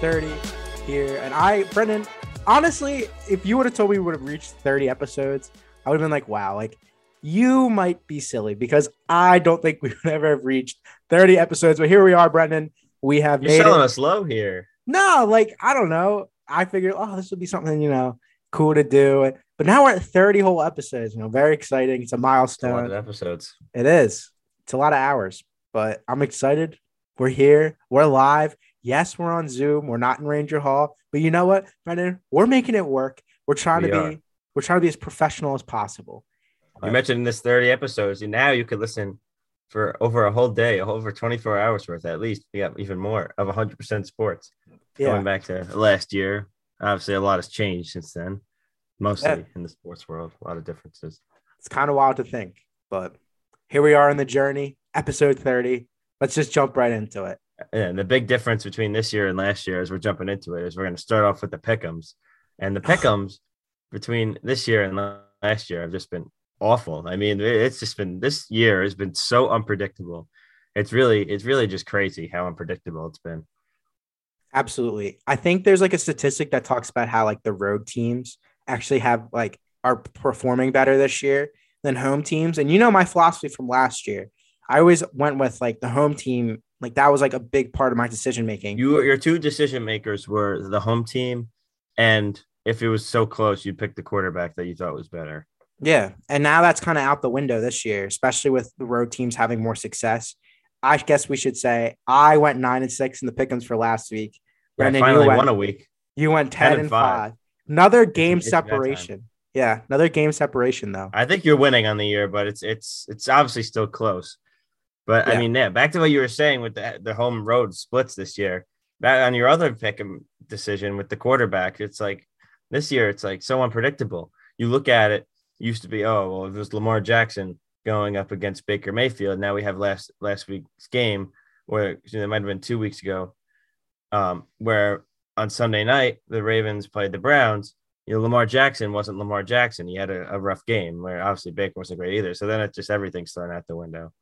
30 here. And I, Brendan, honestly, if you would have told me we would have reached 30 episodes, I would have been like, wow, like you might be silly because I don't think we would ever have reached 30 episodes. But here we are, Brendan. We have You're selling it. us low here. No, like, I don't know. I figured, oh, this would be something, you know, cool to do. But now we're at 30 whole episodes, you know, very exciting. It's a It's a milestone. episodes. It is. It's a lot of hours, but I'm excited. We're here. We're live. Yes, we're on Zoom. We're not in Ranger Hall, but you know what, Brendan? We're making it work. We're trying We to are. be. We're trying to be as professional as possible. You mentioned in this 30 episodes, and now you could listen for over a whole day, over 24 hours worth at least. We got even more of 100% sports. Yeah, Going back to last year, obviously a lot has changed since then, mostly Yeah. in the sports world, a lot of differences. it's kind of wild to think, but here we are in the journey, episode 30. Let's just jump right into it. And the big difference between this year and last year, as we're jumping into it, is we're going to start off with the pickums, and the pickums between this year and last year have just been awful. I mean, it's just been this year has been so unpredictable. It's really, it's really just crazy how unpredictable it's been. Absolutely. I think there's like a statistic that talks about how like the road teams actually have like are performing better this year than home teams. And you know my philosophy from last year. I always went with like the home team, like that was like a big part of my decision making. You, your two decision makers were the home team, and if it was so close, you'd pick the quarterback that you thought was better. Yeah. And now that's kind of out the window this year, especially with the road teams having more success. I guess we should say I went nine and six in the pickums for last week. Yeah, Brendan, finally you went, won a week. you went 10, and and five. five. Another game It's separation. Yeah. Another game separation though. I think you're winning on the year, but it's it's it's obviously still close. But Yeah. I mean, yeah, back to what you were saying with the the home road splits this year. That on your other pick decision with the quarterback, it's like this year it's like so unpredictable. You look at it, used to be oh well, it was Lamar Jackson going up against Baker Mayfield. Now we have last last week's game where you know, it might have been two weeks ago, um, where on Sunday night the Ravens played the Browns you know, Lamar Jackson wasn't Lamar Jackson. He had a, a rough game where obviously Baker wasn't great either. So then it just everything's thrown out the window.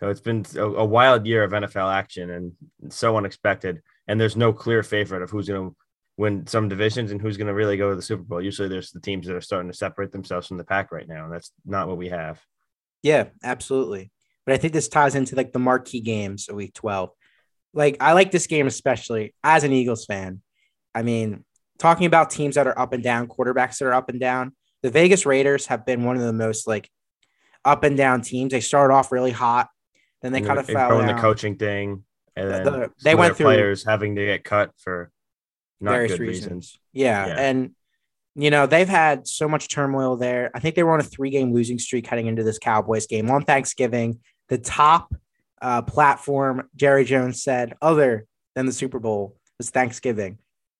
So it's been a, a wild year of NFL action and so unexpected. And there's no clear favorite of who's going to win some divisions and who's going to really go to the Super Bowl. Usually there's the teams that are starting to separate themselves from the pack right now. And that's not what we have. Yeah, absolutely. But I think this ties into like the marquee games of week 12. Like, I like this game especially as an Eagles fan. I mean, talking about teams that are up and down, quarterbacks that are up and down, the Vegas Raiders have been one of the most like up and down teams. They started off really hot, then they kind of fell down. the coaching thing. And then the- some they went through- players having to get cut for not various good reasons. reasons. Yeah. Yeah. And, you know, they've had so much turmoil there. I think they were on a three game losing streak heading into this Cowboys game on Thanksgiving. The top uh, platform, Jerry Jones said, other than the Super Bowl, was Thanksgiving.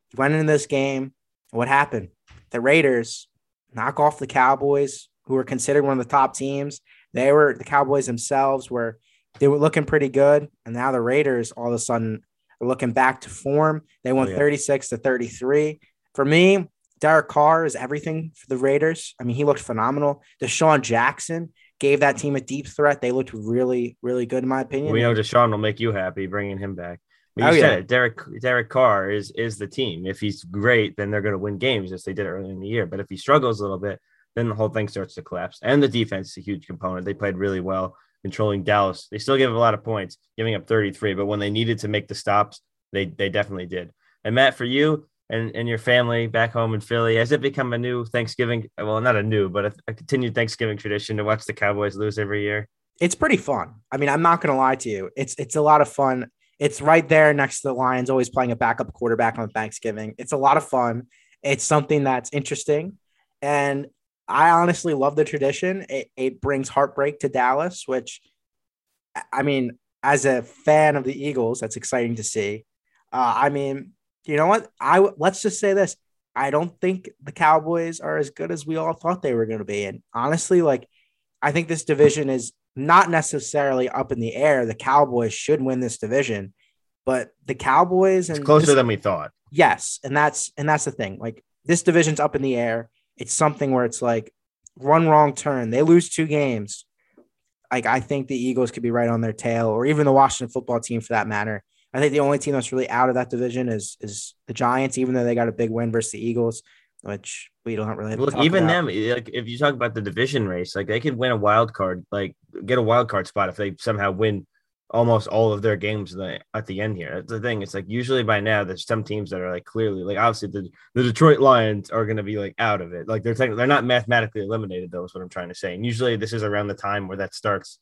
He went into this game. What happened? The Raiders knock off the Cowboys, who were considered one of the top teams. They were the Cowboys themselves were they were looking pretty good. And now the Raiders all of a sudden are looking back to form. They won Oh, yeah. 36 to 33. For me, Derek Carr is everything for the Raiders. I mean, he looked phenomenal. DeSean Jackson gave that team a deep threat. They looked really, really good, in my opinion. We know Deshaun will make you happy bringing him back. But oh, you Oh, said yeah. it, Derek Derek Carr is is the team. If he's great, then they're going to win games as they did early in the year. But if he struggles a little bit, then the whole thing starts to collapse. And the defense is a huge component. They played really well controlling Dallas. They still give a lot of points, giving up 33, but when they needed to make the stops, they they definitely did. And Matt, for you and, and your family back home in Philly, has it become a new Thanksgiving? Well, not a new, but a, a continued Thanksgiving tradition to watch the Cowboys lose every year? it's pretty fun. I mean, I'm not going to lie to you. It's it's a lot of fun. It's right there next to the Lions, always playing a backup quarterback on Thanksgiving. It's a lot of fun. It's something that's interesting, and I honestly love the tradition. It, it brings heartbreak to Dallas, which, I mean, as a fan of the Eagles, that's exciting to see. Uh, I mean, you know what? I let's just say this: I don't think the Cowboys are as good as we all thought they were going to be. And honestly, like, I think this division is not necessarily up in the air. The Cowboys should win this division, but the Cowboys and It's closer this- than we thought. yes, and that's and that's the thing. Like this division's up in the air. It's something where it's like one wrong turn, they lose two games. Like I think the Eagles could be right on their tail, or even the Washington football team for that matter. I think the only team that's really out of that division is is the Giants, even though they got a big win versus the Eagles, which we don't really look. Even about. them, like if you talk about the division race, like they could win a wild card, like get a wild card spot if they somehow win almost all of their games at the end here. That's the thing. It's like usually by now there's some teams that are like clearly like obviously the, the Detroit Lions are going to be like out of it. Like they're they're not mathematically eliminated though. Is what I'm trying to say. And usually this is around the time where that starts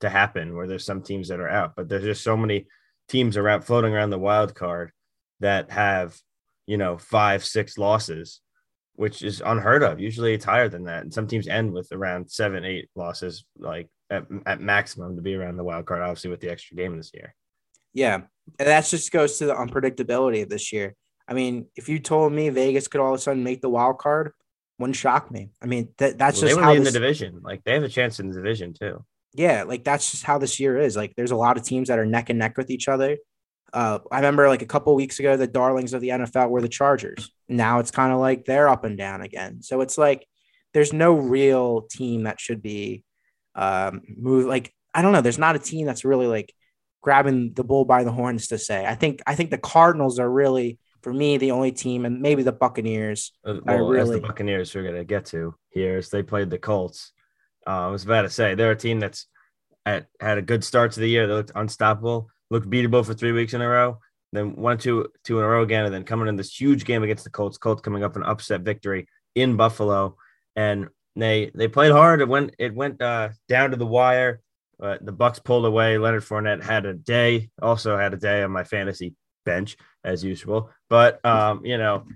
to happen, where there's some teams that are out. But there's just so many teams around floating around the wild card that have you know five six losses which is unheard of usually it's higher than that and some teams end with around seven eight losses like at, at maximum to be around the wild card, obviously with the extra game this year. Yeah, and that just goes to the unpredictability of this year. I mean, if you told me Vegas could all of a sudden make the wild card, wouldn't shock me. I mean, that, that's well, just how in this, the division. Like they have a chance in the division too. Yeah, like that's just how this year is. Like there's a lot of teams that are neck and neck with each other. Uh, I remember like a couple weeks ago, the darlings of the NFL were the Chargers. Now it's kind of like they're up and down again. So it's like there's no real team that should be um, move. Like I don't know. There's not a team that's really like grabbing the bull by the horns to say. I think I think the Cardinals are really for me the only team, and maybe the Buccaneers. Uh, well, really... the Buccaneers we're gonna get to here as they played the Colts. Uh, I was about to say they're a team that's at, had a good start to the year. They looked unstoppable, looked beatable for three weeks in a row. Then one, two, two in a row again, and then coming in this huge game against the Colts. Colts coming up an upset victory in Buffalo, and they they played hard. It went it went uh, down to the wire. But the Bucks pulled away. Leonard Fournette had a day. Also had a day on my fantasy bench as usual. But um, you know,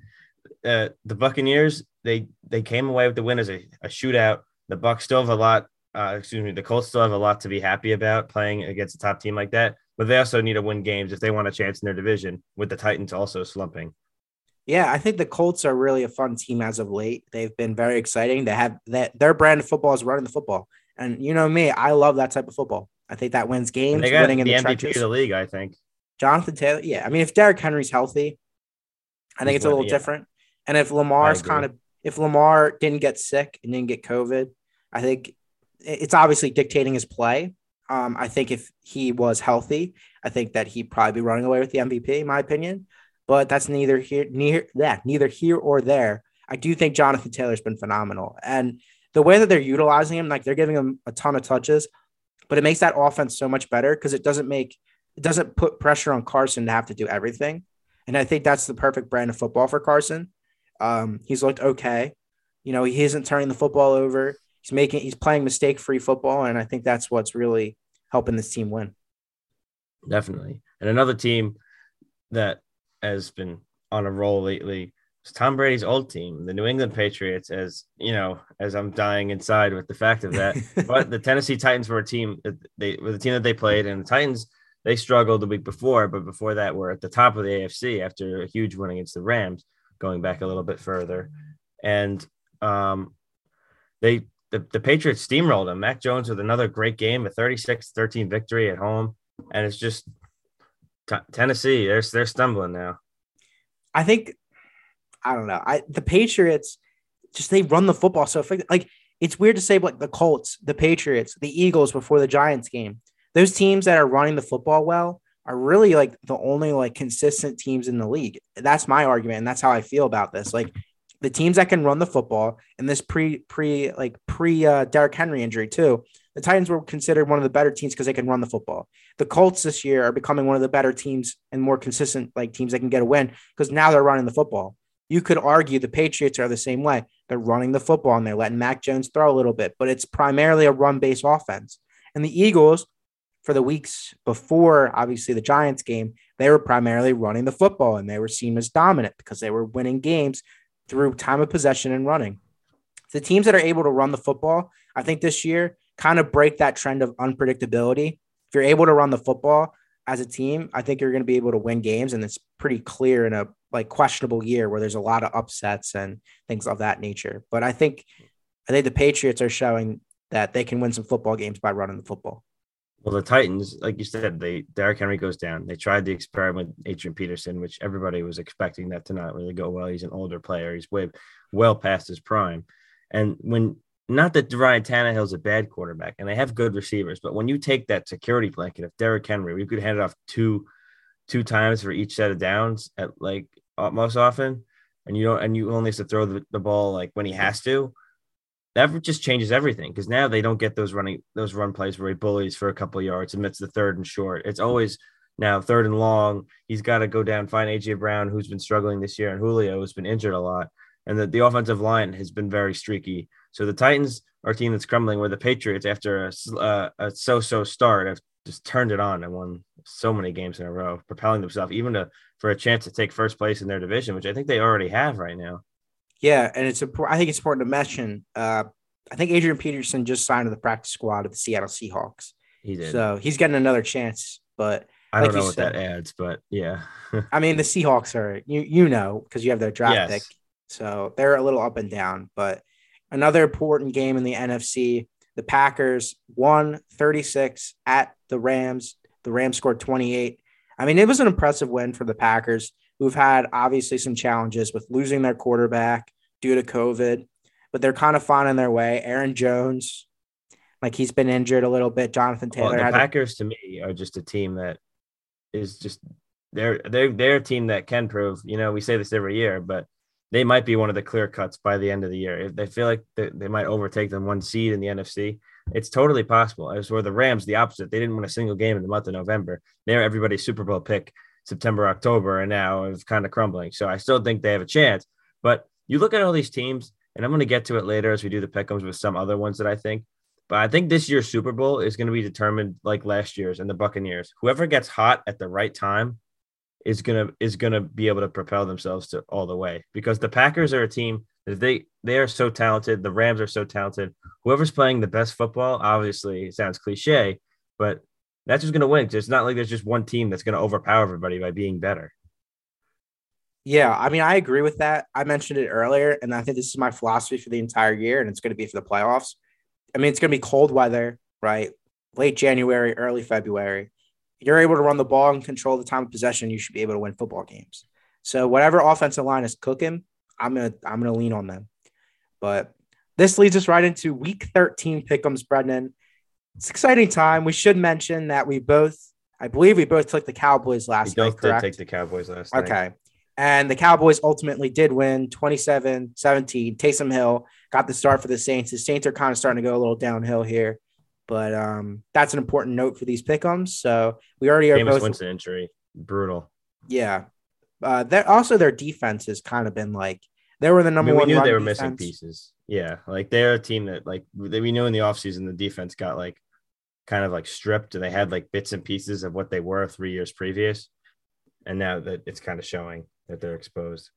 uh, the Buccaneers they they came away with the win as a, a shootout. The Bucks still have a lot. Uh, excuse me, the Colts still have a lot to be happy about playing against a top team like that. But they also need to win games if they want a chance in their division. With the Titans also slumping. Yeah, I think the Colts are really a fun team as of late. They've been very exciting. They have that their brand of football is running the football, and you know me, I love that type of football. I think that wins games. And they got winning the, in the MVP trenches. of the league, I think. Jonathan Taylor, yeah. I mean, if Derrick Henry's healthy, I think He's it's a little yeah. different. And if Lamar's kind of if Lamar didn't get sick and didn't get COVID, I think it's obviously dictating his play. Um, I think if he was healthy, I think that he'd probably be running away with the MVP, in my opinion but that's neither here near that neither here or there. I do think Jonathan Taylor's been phenomenal, and the way that they're utilizing him, like they're giving him a ton of touches, but it makes that offense so much better because it doesn't make it doesn't put pressure on Carson to have to do everything, and I think that's the perfect brand of football for Carson. Um, he's looked okay, you know, he isn't turning the football over. He's making he's playing mistake free football, and I think that's what's really helping this team win. Definitely, and another team that has been on a roll lately. It's Tom Brady's old team, the New England Patriots, as you know, as I'm dying inside with the fact of that. but the Tennessee Titans were a team that they were the team that they played, and the Titans they struggled the week before, but before that were at the top of the AFC after a huge win against the Rams, going back a little bit further. And um, they the, the Patriots steamrolled them. Mac Jones with another great game, a 36-13 victory at home. And it's just T- Tennessee, they're they're stumbling now. I think I don't know. I the Patriots just they run the football so. Like it's weird to say, like the Colts, the Patriots, the Eagles before the Giants game, those teams that are running the football well are really like the only like consistent teams in the league. That's my argument, and that's how I feel about this. Like the teams that can run the football, and this pre pre like pre uh, Derrick Henry injury too. The Titans were considered one of the better teams because they can run the football. The Colts this year are becoming one of the better teams and more consistent like teams that can get a win because now they're running the football. You could argue the Patriots are the same way. They're running the football and they're letting Mac Jones throw a little bit, but it's primarily a run-based offense. And the Eagles, for the weeks before obviously the Giants game, they were primarily running the football and they were seen as dominant because they were winning games through time of possession and running. The teams that are able to run the football, I think this year kind of break that trend of unpredictability. If you're able to run the football as a team, I think you're going to be able to win games. And it's pretty clear in a like questionable year where there's a lot of upsets and things of that nature. But I think I think the Patriots are showing that they can win some football games by running the football. Well, the Titans, like you said, they Derrick Henry goes down. They tried the experiment with Adrian Peterson, which everybody was expecting that to not really go well. He's an older player. He's way well past his prime. And when not that Ryan Tannehill's a bad quarterback and they have good receivers, but when you take that security blanket of Derrick Henry, we could hand it off two two times for each set of downs at like most often, and you don't and you only have to throw the, the ball like when he has to, that just changes everything because now they don't get those running those run plays where he bullies for a couple yards amidst the third and short. It's always now third and long. He's got to go down find AJ Brown, who's been struggling this year, and Julio, who's been injured a lot, and the, the offensive line has been very streaky. So the Titans are a team that's crumbling. Where the Patriots, after a, uh, a so-so start, have just turned it on and won so many games in a row, propelling themselves even to for a chance to take first place in their division, which I think they already have right now. Yeah, and it's important. I think it's important to mention. Uh, I think Adrian Peterson just signed to the practice squad of the Seattle Seahawks. He did. So he's getting another chance. But I don't know what said, that adds, but yeah. I mean, the Seahawks are you you know because you have their draft yes. pick, so they're a little up and down. But another important game in the NFC, the Packers won 36 at the Rams. The Rams scored 28. I mean, it was an impressive win for the Packers who've had obviously some challenges with losing their quarterback due to COVID, but they're kind of finding their way. Aaron Jones, like he's been injured a little bit. Jonathan Taylor. Well, the Packers to me are just a team that is just they're they're they're a team that can prove. You know, we say this every year, but they might be one of the clear cuts by the end of the year. If they feel like they, they might overtake them one seed in the NFC, it's totally possible. As were the Rams, the opposite. They didn't win a single game in the month of November. They're everybody's Super Bowl pick September, October, and now it's kind of crumbling. So I still think they have a chance. But you look at all these teams, and I'm going to get to it later as we do the pickums with some other ones that I think. But I think this year's Super Bowl is going to be determined like last year's and the Buccaneers. Whoever gets hot at the right time is gonna is gonna be able to propel themselves to all the way because the Packers are a team that they they are so talented. The Rams are so talented. Whoever's playing the best football, obviously, sounds cliche, but that's who's going to win. It's not like there's just one team that's going to overpower everybody by being better. Yeah, I mean, I agree with that. I mentioned it earlier, and I think this is my philosophy for the entire year, and it's going to be for the playoffs. I mean, it's going to be cold weather, right? Late January, early February. You're able to run the ball and control the time of possession. You should be able to win football games. So whatever offensive line is cooking, I'm gonna I'm gonna lean on them. But this leads us right into Week 13 pickums, Brendan it's exciting time. We should mention that we both, I believe, we both took the Cowboys last we night. Both correct? did take the Cowboys last okay. night. Okay. And the Cowboys ultimately did win 27 17. Taysom Hill got the start for the Saints. The Saints are kind of starting to go a little downhill here, but um, that's an important note for these pickums. So we already are Jameis both. Winston injury, brutal. Yeah. Uh, also, their defense has kind of been like they were the number I mean, we one. knew they were defense. missing pieces. Yeah, like they're a team that like we knew in the offseason the defense got like kind of like stripped and they had like bits and pieces of what they were three years previous. And now that it's kind of showing that they're exposed.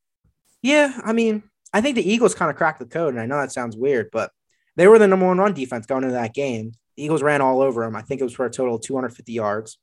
Yeah. I mean, I think the Eagles kind of cracked the code. And I know that sounds weird, but they were the number one run defense going into that game. The Eagles ran all over them. I think it was for a total of 250 yards.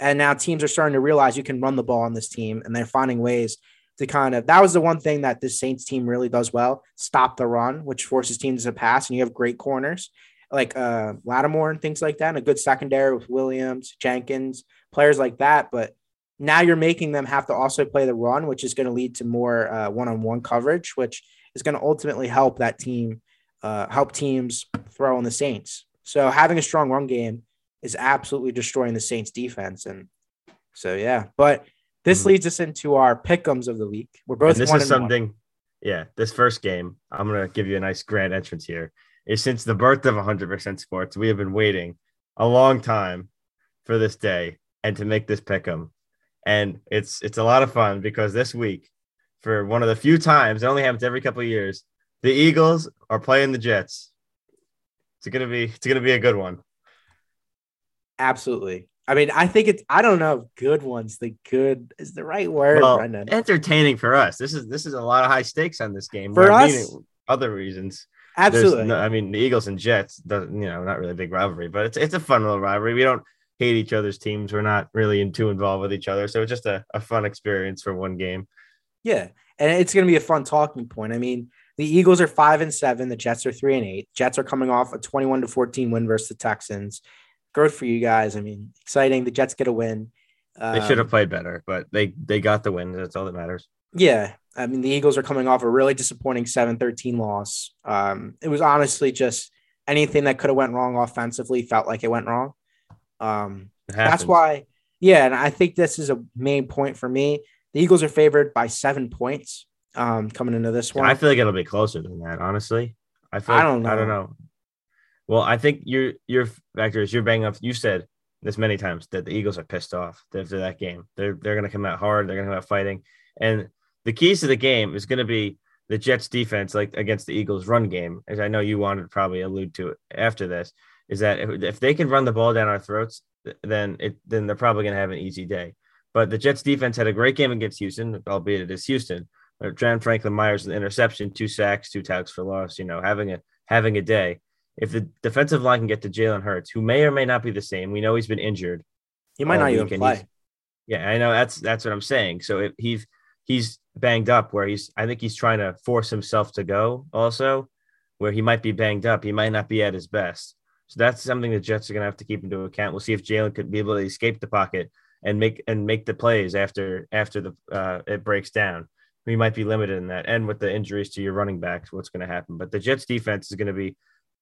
And now teams are starting to realize you can run the ball on this team and they're finding ways to kind of that was the one thing that this Saints team really does well stop the run, which forces teams to pass. And you have great corners like uh, Lattimore and things like that, and a good secondary with Williams, Jenkins, players like that. But now you're making them have to also play the run, which is going to lead to more uh, one-on-one coverage, which is going to ultimately help that team, uh, help teams throw on the Saints. So having a strong run game is absolutely destroying the Saints defense, and so yeah. But this mm-hmm. leads us into our pickums of the week. We're both. And this is something. One. Yeah, this first game, I'm gonna give you a nice grand entrance here is since the birth of 100% sports, we have been waiting a long time for this day and to make this pick 'em. And it's it's a lot of fun because this week, for one of the few times, it only happens every couple of years, the Eagles are playing the Jets. It's gonna be it's gonna be a good one. Absolutely. I mean, I think it's I don't know if good ones the good is the right word, well, Brendan. Entertaining for us. This is this is a lot of high stakes on this game. For us, other reasons. Absolutely. No, I mean, the Eagles and Jets, you know, not really a big rivalry, but it's it's a fun little rivalry. We don't hate each other's teams. We're not really in, too involved with each other. So it's just a, a fun experience for one game. Yeah. And it's going to be a fun talking point. I mean, the Eagles are five and seven. The Jets are three and eight. Jets are coming off a 21 to 14 win versus the Texans. Good for you guys. I mean, exciting. The Jets get a win. Um, they should have played better, but they they got the win. That's all that matters. Yeah. I mean, the Eagles are coming off a really disappointing 7 13 loss. Um, it was honestly just anything that could have went wrong offensively felt like it went wrong. Um, that's why Yeah, and I think this is a main point for me. The Eagles are favored by seven points um, coming into this one. I feel like it'll be closer than that, honestly. I feel I don't I don't know. know. Well, I think your your factor is you're banging up. You said this many times that the Eagles are pissed off after that game. They're they're going to come out hard. They're going to come out fighting, and the keys to the game is going to be the Jets defense, like against the Eagles run game. As I know you wanted to probably allude to it after this, is that if, if they can run the ball down our throats, then it then they're probably going to have an easy day. But the Jets defense had a great game against Houston, albeit it is Houston. Uh, John Franklin Myers, an interception, two sacks, two tackles for loss. You know, having a having a day. If the defensive line can get to Jalen Hurts, who may or may not be the same, we know he's been injured. he might not even play. Yeah, I know that's that's what I'm saying. So if he's he's banged up, where he's I think he's trying to force himself to go also, where he might be banged up, he might not be at his best. So that's something the Jets are gonna have to keep into account. We'll see if Jalen could be able to escape the pocket and make and make the plays after after the uh, it breaks down. We might be limited in that, and with the injuries to your running backs, what's going to happen? But the Jets defense is going to be,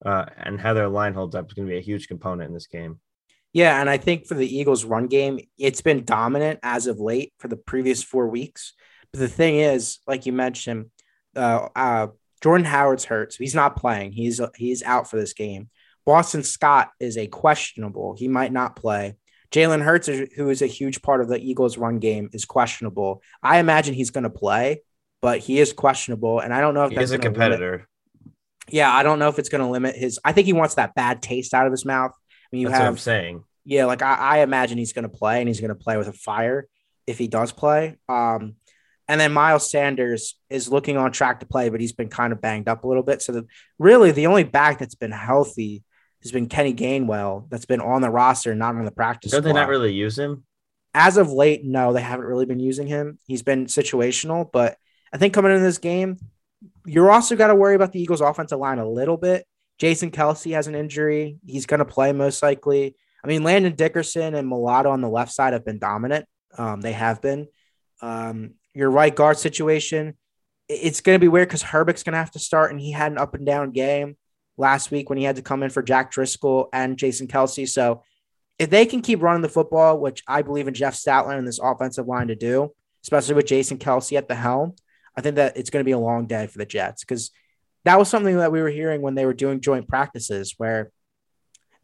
uh, and how their line holds up is going to be a huge component in this game. Yeah, and I think for the Eagles' run game, it's been dominant as of late for the previous four weeks. But the thing is, like you mentioned, uh, uh, Jordan Howard's hurt, so he's not playing. He's he's out for this game. Boston Scott is a questionable. He might not play. Jalen Hurts, who is a huge part of the Eagles' run game, is questionable. I imagine he's going to play, but he is questionable, and I don't know if He that's a gonna limit- competitor. yeah, I don't know if it's going to limit his. I think he wants that bad taste out of his mouth. I mean, you That's what I'm have saying. yeah, like I, I imagine he's going to play and he's going to play with a fire if he does play. Um, and then Miles Sanders is looking on track to play, but he's been kind of banged up a little bit. So the, really, the only back that's been healthy has been Kenny Gainwell, that's been on the roster, not on the practice Don't they squad. not really use him? As of late, no, they haven't really been using him. He's been situational, but I think coming into this game, you're also got to worry about the Eagles' offensive line a little bit. Jason Kelce has an injury. He's going to play most likely. I mean, Landon Dickerson and Mailata on the left side have been dominant. Um, they have been. Um, your right guard situation. It's going to be weird because Herbig's going to have to start, and he had an up and down game last week when he had to come in for Jack Driscoll and Jason Kelce. So if they can keep running the football, which I believe in Jeff Stoutland and this offensive line to do, especially with Jason Kelce at the helm, I think that it's going to be a long day for the Jets because that was something that we were hearing when they were doing joint practices where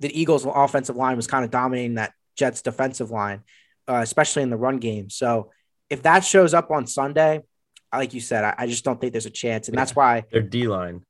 the Eagles' offensive line was kind of dominating that Jets' defensive line, uh, especially in the run game. So if that shows up on Sunday, like you said, I, I just don't think there's a chance, and that's why, Their D line.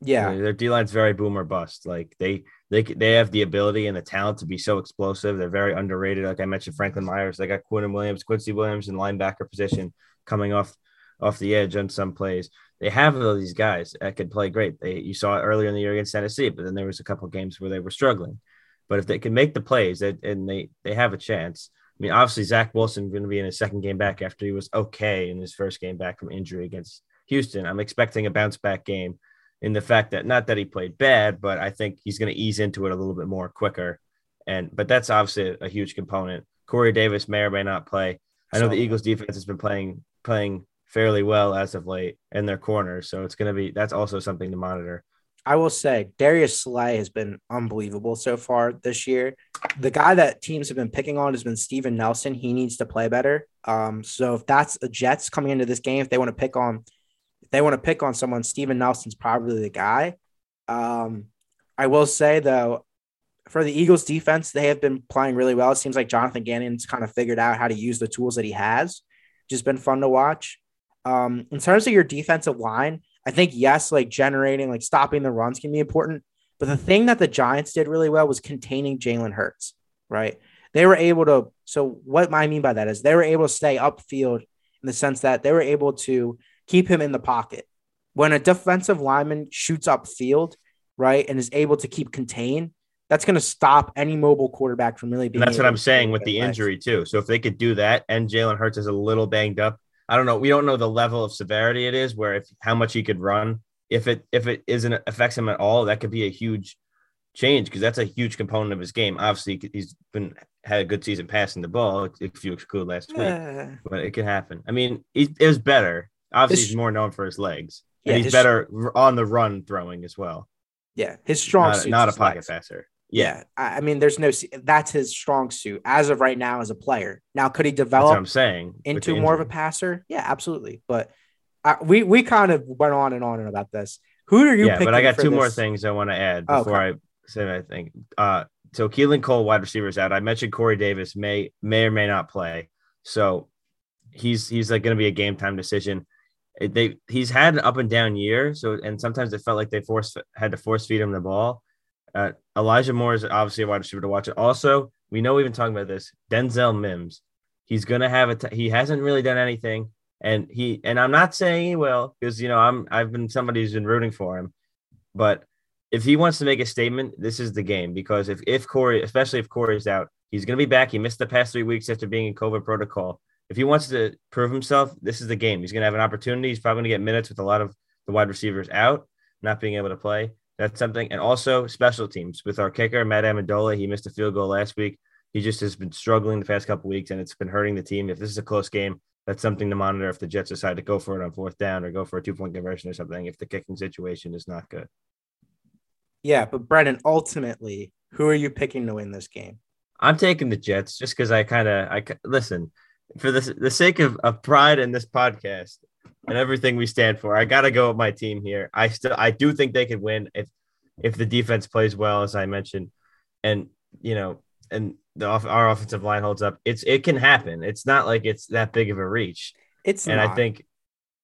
yeah, Their D line's very boom or bust. Like they they they have the ability and the talent to be so explosive. They're very underrated. Like I mentioned, Franklin Myers. They got Quinn Williams, Quincy Williams in linebacker position coming off off the edge on some plays. They have all these guys that could play great. They you saw it earlier in the year against Tennessee, but then there was a couple games where they were struggling. But if they can make the plays, and they they have a chance. I mean, obviously Zach Wilson going to be in his second game back after he was okay in his first game back from injury against Houston. I'm expecting a bounce back game in the fact that not that he played bad, but I think he's going to ease into it a little bit more quicker. And but that's obviously a, huge component. Corey Davis may or may not play. I know the Eagles defense has been playing playing fairly well as of late in their corners, so it's going to be that's also something to monitor. I will say Darius Slay has been unbelievable so far this year. The guy that teams have been picking on has been Steven Nelson. He needs to play better. Um, so if that's the Jets coming into this game, if they want to pick on, if they want to pick on someone, Steven Nelson's probably the guy. Um, I will say though, for the Eagles defense, they have been playing really well. It seems like Jonathan Gannon's kind of figured out how to use the tools that he has. Just been fun to watch. Um, in terms of your defensive line, I think yes, like generating, like stopping the runs can be important. But the thing that the Giants did really well was containing Jalen Hurts, right? They were able to. So what I mean by that is they were able to stay upfield in the sense that they were able to keep him in the pocket. When a defensive lineman shoots upfield, right, and is able to keep contained, that's going to stop any mobile quarterback from really being. And that's what I'm saying with the legs. injury too. So if they could do that, and Jalen Hurts is a little banged up, I don't know. We don't know the level of severity it is, where if how much he could run. If it if it isn't affects him at all, that could be a huge change because that's a huge component of his game. Obviously, he's been had a good season passing the ball if you exclude last week, Uh, but it can happen. I mean, he, it was better. Obviously, His- he's more known for his legs, and he's his- better on the run throwing as well. yeah, his strong Not, not a pocket legs. passer. Yeah, I I mean, there's no. That's his strong suit as of right now as a player. Now, could he develop I'm saying. into more of a passer? Yeah, absolutely. But uh, we we kind of went on and on and about this. Who are you? Yeah, but I got two more things I want to add Oh, before I say I think. Uh, so Keelan Cole, wide receivers out. I mentioned Corey Davis may may or may not play. So he's he's like going to be a game time decision. They he's had an up and down year. So and sometimes it felt like they forced had to force feed him the ball. Uh, Elijah Moore is obviously a wide receiver to watch. Also, we know we've been talking about this. Denzel Mims. He's gonna have a. T- he hasn't really done anything, and he and I'm not saying he will because you know I'm I've been somebody who's been rooting for him, but if he wants to make a statement, this is the game because if if Corey, especially if Corey's out, he's gonna be back. He missed the past three weeks after being in COVID protocol. If he wants to prove himself, this is the game. He's gonna have an opportunity. He's probably gonna get minutes with a lot of the wide receivers out, not being able to play. That's something. And also special teams with our kicker, Matt Amendola. He missed a field goal last week. He just has been struggling the past couple weeks and it's been hurting the team. If this is a close game, that's something to monitor if the Jets decide to go for it on fourth down or go for a two point conversion or something if the kicking situation is not good. Yeah, but Brennan, ultimately, who are you picking to win this game? I'm taking the Jets just because I kind of I listen for the the sake of, of pride in this podcast and everything we stand for. I got to go with my team here. I still I do think they could win if if the defense plays well, as I mentioned, and you know, and the off, our offensive line holds up. It's it can happen. It's not like it's that big of a reach. It's and not. I think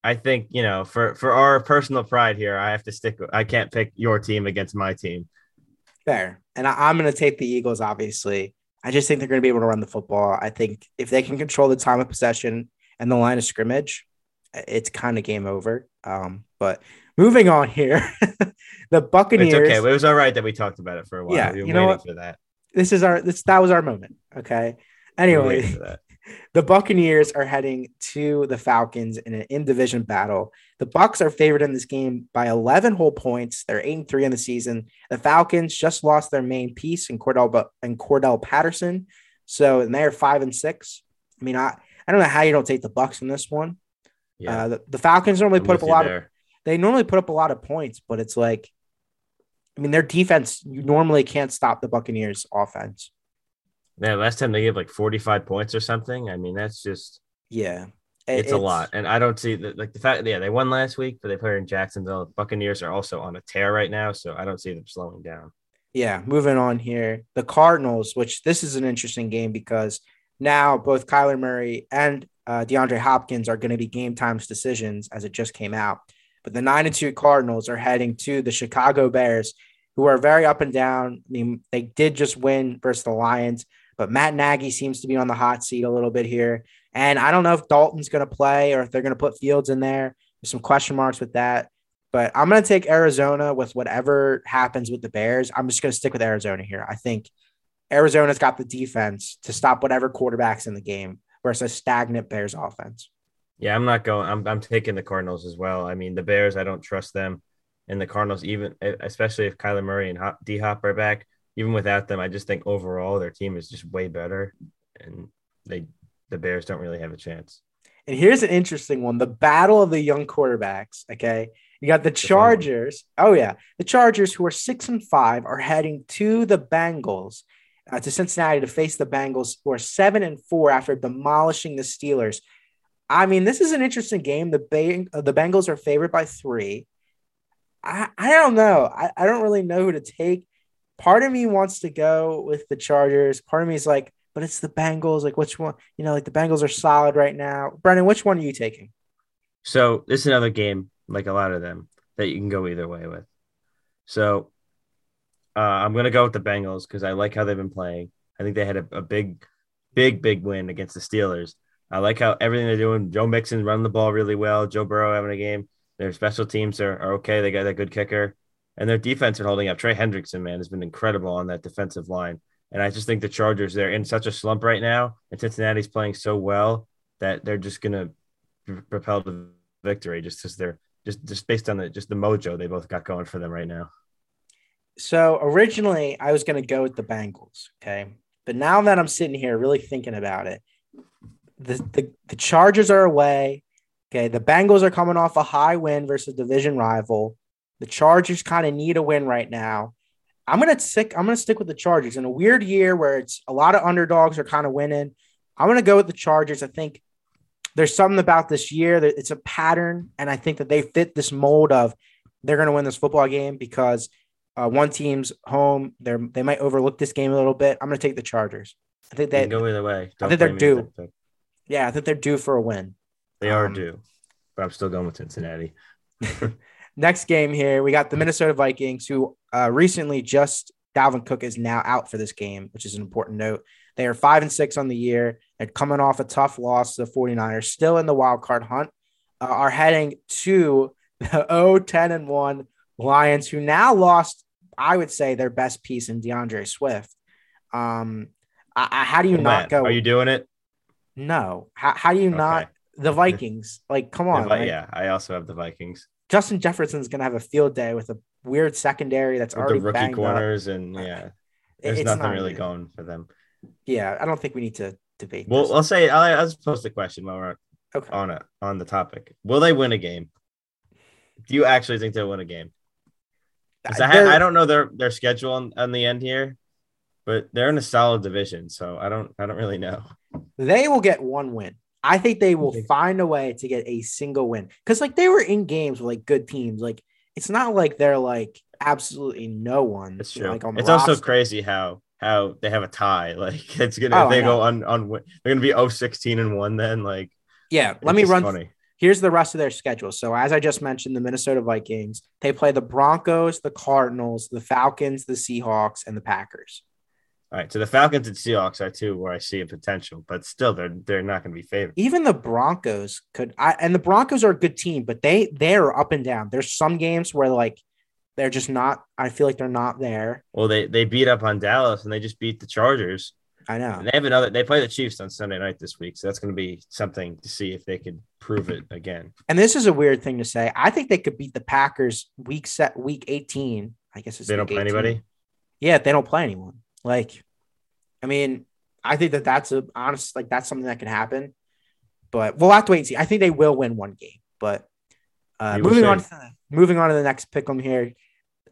I think you know for for our personal pride here, I have to stick. I can't pick your team against my team. Fair. And I, I'm going to take the Eagles, obviously. I just think they're going to be able to run the football. I think if they can control the time of possession and the line of scrimmage, it's kind of game over. Um, but moving on here, the Buccaneers. It's okay. It was all right that we talked about it for a while. Yeah, We've you know waiting what? for that. This is our this that was our moment. Okay. Anyway, waiting for that. the Buccaneers are heading to the Falcons in an in division battle. The Bucks are favored in this game by 11 whole points. They're eight and three in the season. The Falcons just lost their main piece in Cordarrelle and Cordarrelle Patterson, so and they're five and six. I mean, I I don't know how you don't take the Bucks in this one. Yeah, Uh, the, the Falcons normally I'm put up a lot of they normally put up a lot of points, but it's like, I mean, their defense you normally can't stop the Buccaneers offense. Yeah, last time they gave like 45 points or something. I mean, that's just Yeah, it's, a lot. And I don't see that like the fact yeah, they won last week, but they played in Jacksonville. The Buccaneers are also on a tear right now, so I don't see them slowing down. Yeah, moving on here. The Cardinals, which this is an interesting game because now both Kyler Murray and uh, DeAndre Hopkins are going to be game times decisions as it just came out. But the nine and two Cardinals are heading to the Chicago Bears, who are very up and down. I mean, they did just win versus the Lions, but Matt Nagy seems to be on the hot seat a little bit here. And I don't know if Dalton's going to play or if they're going to put Fields in there. There's some question marks with that. But I'm going to take Arizona with whatever happens with the Bears. I'm just going to stick with Arizona here. I think Arizona's got the defense to stop whatever quarterbacks in the game versus a stagnant Bears offense. Yeah, I'm not going. I'm I'm taking the Cardinals as well. I mean, the Bears, I don't trust them, and the Cardinals, even especially if Kyler Murray and D Hop are back, even without them, I just think overall their team is just way better, and they the Bears don't really have a chance. And here's an interesting one the battle of the young quarterbacks. Okay. You got the. Chargers. Oh, yeah. The Chargers, who are six and five, are heading to the Bengals, uh, to Cincinnati to face the Bengals, who are seven and four after demolishing the Steelers. I mean, this is an interesting game. The, uh, the Bengals are favored by three. I, I don't know. I, I don't really know who to take. Part of me wants to go with the Chargers. Part of me is like, but it's the Bengals. Like, which one? You know, like the Bengals are solid right now. Brennan, which one are you taking? So this is another game, like a lot of them, that you can go either way with. So uh, I'm gonna go with the Bengals because I like how they've been playing. I think they had a, a big, big, big win against the Steelers. I like how everything they're doing. Joe Mixon running the ball really well. Joe Burrow having a game. Their special teams are, are okay. They got a good kicker, and their defense are holding up. Trey Hendrickson, man, has been incredible on that defensive line. And I just think the Chargers they're in such a slump right now, and Cincinnati's playing so well that they're just gonna propel to victory just because they're just just based on the just the mojo they both got going for them right now. So originally, I was going to go with the Bengals. Okay. But now that I'm sitting here really thinking about it, the, the, the Chargers are away. Okay. The Bengals are coming off a high win versus division rival. The Chargers kind of need a win right now. I'm gonna stick. I'm gonna stick with the Chargers in a weird year where it's a lot of underdogs are kind of winning. I'm gonna go with the Chargers. I think there's something about this year that it's a pattern, and I think that they fit this mold of they're gonna win this football game because uh, one team's home. They they might overlook this game a little bit. I'm gonna take the Chargers. I think they go either way. Don't I think they're due. Yeah, I think they're due for a win. They are um, due, but I'm still going with Cincinnati. Next game here, we got the Minnesota Vikings, who uh, recently just Dalvin Cook is now out for this game, which is an important note. They are five and six on the year and coming off a tough loss to the 49ers, still in the wild card hunt, uh, are heading to the 0 10 and 1 Lions, who now lost, I would say, their best piece in D'Andre Swift. Um, I, I, how do you not go? Are you doing it? No. How, how do you okay. not? The Vikings, like, come on. Vi- yeah, I also have the Vikings. Justin Jefferson's going to have a field day with a weird secondary that's With already the rookie corners up. and yeah, there's it's nothing really going for them. Yeah, I don't think we need to debate. Well, this. I'll say I'll, I'll just post a question while we're okay. on it on the topic. Will they win a game? Do you actually think they'll win a game? I, I, don't know their their schedule on, on the end here, but they're in a solid division, so I don't I don't really know. They will get one win. I think they will find a way to get a single win because like they were in games with like good teams. Like it's not like they're like absolutely no one. It's true. Like, it's roster. also crazy how how they have a tie. Like it's gonna oh, they go on on they're gonna be 0 16 and one then like yeah. Let me run. Funny. Here's the rest of their schedule. So as I just mentioned, the Minnesota Vikings they play the Broncos, the Cardinals, the Falcons, the Seahawks, and the Packers. All right, so the Falcons and Seahawks are two where I see a potential, but still they're they're not going to be favored. Even the Broncos could, I, and the Broncos are a good team, but they they're up and down. There's some games where like they're just not. I feel like they're not there. Well, they they beat up on Dallas and they just beat the Chargers. I know. And they have another. They play the Chiefs on Sunday night this week, so that's going to be something to see if they could prove it again. And this is a weird thing to say. I think they could beat the Packers week set week 18. I guess it's they don't play 18. anybody. Yeah, they don't play anyone. Like, I mean, I think that that's a honest, like that's something that can happen. But we'll have to wait and see. I think they will win one game. But uh, moving on, to, moving on to the next pick 'em here,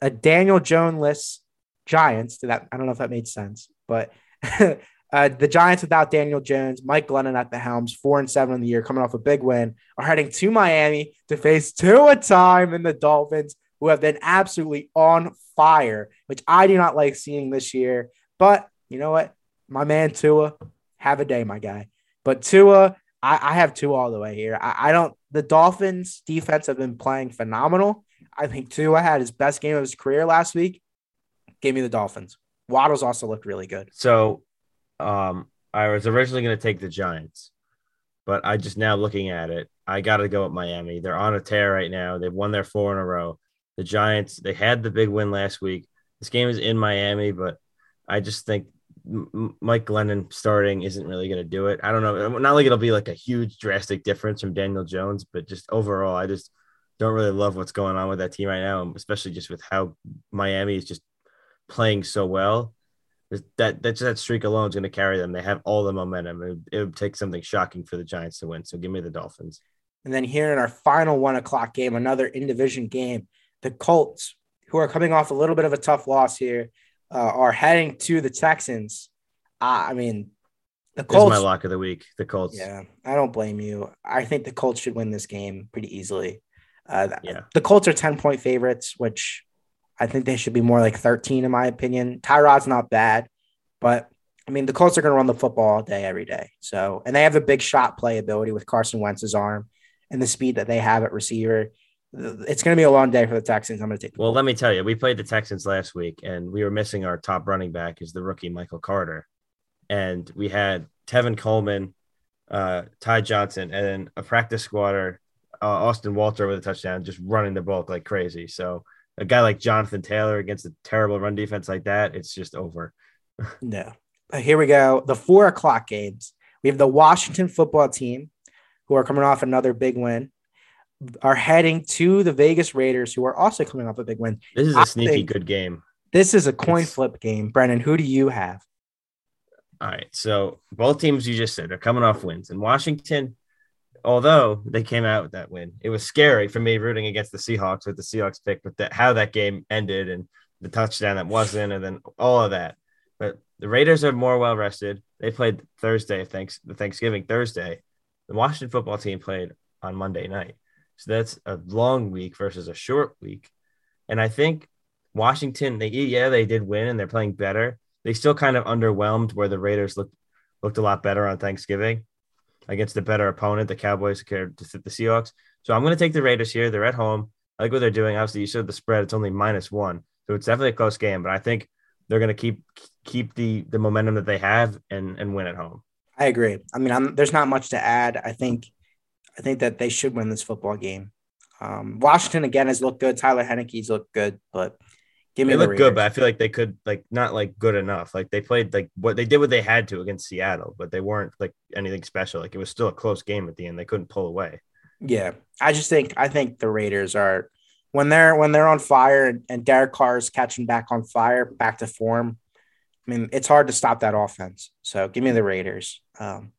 a Daniel Jones Giants. That I don't know if that made sense, but uh, the Giants without Daniel Jones, Mike Glennon at the helms, four and seven in the year, coming off a big win, are heading to Miami to face two a time in the Dolphins, who have been absolutely on fire, which I do not like seeing this year. But you know what? My man Tua, have a day, my guy. But Tua, I, I have Tua all the way here. I, I, don't. The Dolphins' defense have been playing phenomenal. I think Tua had his best game of his career last week. Give me the Dolphins. Waddles also looked really good. So, um, I was originally going to take the Giants, but I just now looking at it, I got to go with Miami. They're on a tear right now. They've won their four in a row. The Giants, they had the big win last week. This game is in Miami, but I just think Mike Glennon starting isn't really going to do it. I don't know. Not like it'll be like a huge drastic difference from Daniel Jones, but just overall, I just don't really love what's going on with that team right now, especially just with how Miami is just playing so well. That that that streak alone is going to carry them. They have all the momentum. It, it would take something shocking for the Giants to win. So give me the Dolphins. And then here in our final one o'clock game, another in division game, the Colts, who are coming off a little bit of a tough loss here, uh, are heading to the Texans. Uh, I mean, the Colts. This my lock of the week. The Colts. Yeah, I don't blame you. I think the Colts should win this game pretty easily. Uh, yeah. The Colts are 10 point favorites, which I think they should be more like 13, in my opinion. Tyrod's not bad, but I mean, the Colts are going to run the football all day, every day. So, and they have a big shot play ability with Carson Wentz's arm and the speed that they have at receiver it's going to be a long day for the Texans. I'm going to take. well, let me tell you, we played the Texans last week, and we were missing our top running back, is the rookie Michael Carter, and we had Tevin Coleman, uh, Ty Johnson, and then a practice squatter, uh, Austin Walter with a touchdown, just running the ball like crazy. So a guy like Jonathan Taylor against a terrible run defense like that, it's just over. no. Here we go. The four o'clock games. We have the Washington football team, who are coming off another big win are heading to the Vegas Raiders, who are also coming off a big win. This is a I sneaky good game. This is a coin it's... flip game. Brennan, who do you have? All right. So both teams you just said they're coming off wins. And Washington, although they came out with that win, it was scary for me rooting against the Seahawks with the Seahawks pick, but that how that game ended and the touchdown that wasn't, and then all of that. But the Raiders are more well rested. They played Thursday, thanks the Thanksgiving Thursday. The Washington football team played on Monday night. So that's a long week versus a short week. And I think Washington, they yeah, they did win and they're playing better. They still kind of underwhelmed where the Raiders looked looked a lot better on Thanksgiving against the better opponent, the Cowboys compared to the Seahawks. So I'm going to take the Raiders here. They're at home. I like what they're doing. Obviously, you showed the spread; it's only minus one, so it's definitely a close game. But I think they're going to keep keep the the momentum that they have and and win at home. I agree. I mean, I'm, there's not much to add. I think I think that they should win this football game. Um, Washington again has looked good. Tyler Heinicke's looked good, but give me they the look Raiders. good. But I feel like they could like not like good enough. Like they played like what they did what they had to against Seattle, but they weren't like anything special. Like it was still a close game at the end. They couldn't pull away. Yeah, I just think I think the Raiders are when they're when they're on fire and, and Derek Carr is catching back on fire, back to form. I mean, it's hard to stop that offense. So give me the Raiders. Um,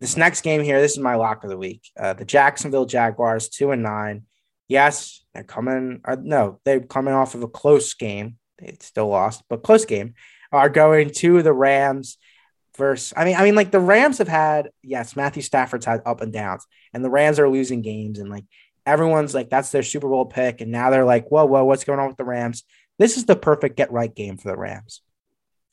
this next game here, this is my lock of the week. Uh, the Jacksonville Jaguars, two and nine. Yes, they're coming. Or no, they're coming off of a close game. They still lost, but close game. Are going to the Rams. Versus, I mean, I mean, like the Rams have had yes, Matthew Stafford's had up and downs, and the Rams are losing games, and like everyone's like that's their Super Bowl pick, and now they're like, whoa, whoa, what's going on with the Rams? This is the perfect get right game for the Rams.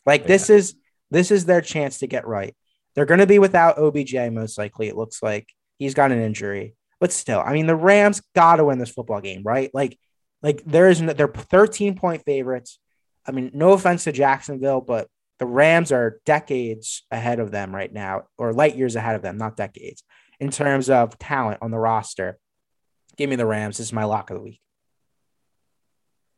Like oh, yeah. this is this is their chance to get right. They're going to be without OBJ most likely. It looks like he's got an injury, but still, I mean, the Rams got to win this football game, right? Like, like there is they're 13 point favorites. I mean, no offense to Jacksonville, but the Rams are decades ahead of them right now, or light years ahead of them, not decades, in terms of talent on the roster. Give me the Rams. This is my lock of the week.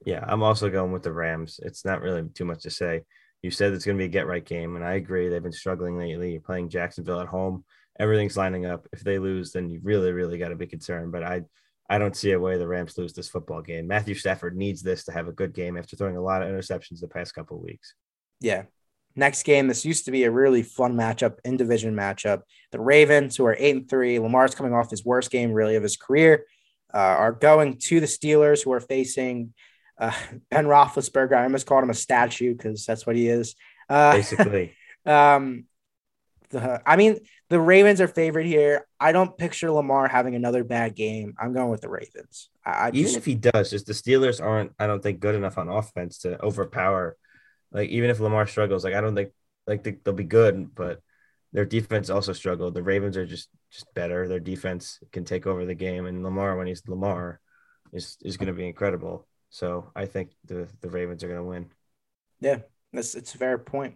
Yeah, I'm also going with the Rams. It's not really too much to say. You said it's going to be a get right game, and I agree. They've been struggling lately. You're playing Jacksonville at home. Everything's lining up. If they lose, then you really, really got to be concerned. But I, I don't see a way the Rams lose this football game. Matthew Stafford needs this to have a good game after throwing a lot of interceptions the past couple of weeks. Yeah. Next game, this used to be a really fun matchup, in division matchup. The Ravens, who are eight and three, Lamar's coming off his worst game really of his career, uh, are going to the Steelers, who are facing uh, Ben Roethlisberger. I almost called him a statue because that's what he is. Uh, Basically. um, the, I mean, the Ravens are favored here. I don't picture Lamar having another bad game. I'm going with the Ravens. I, even just, if he does, just the Steelers aren't, I don't think, good enough on offense to overpower. Like even if Lamar struggles, like I don't think like they, they'll be good, but their defense also struggled. The Ravens are just just better. Their defense can take over the game, and Lamar when he's Lamar is is going to be incredible. So I think the the Ravens are going to win. Yeah, that's it's a fair point.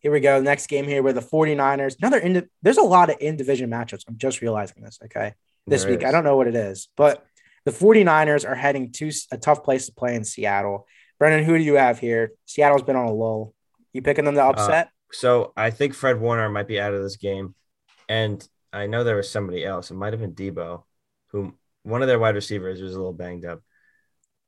Here we go. Next game here with the 49ers. Another in there's a lot of in division matchups. I'm just realizing this. Okay. This there week. Is. I don't know what it is, but the 49ers are heading to a tough place to play in Seattle. Brendan, who do you have here? Seattle's been on a lull. You picking them to uh, upset? Uh, so I think Fred Warner might be out of this game. And I know there was somebody else. It might have been Deebo, who one of their wide receivers was a little banged up.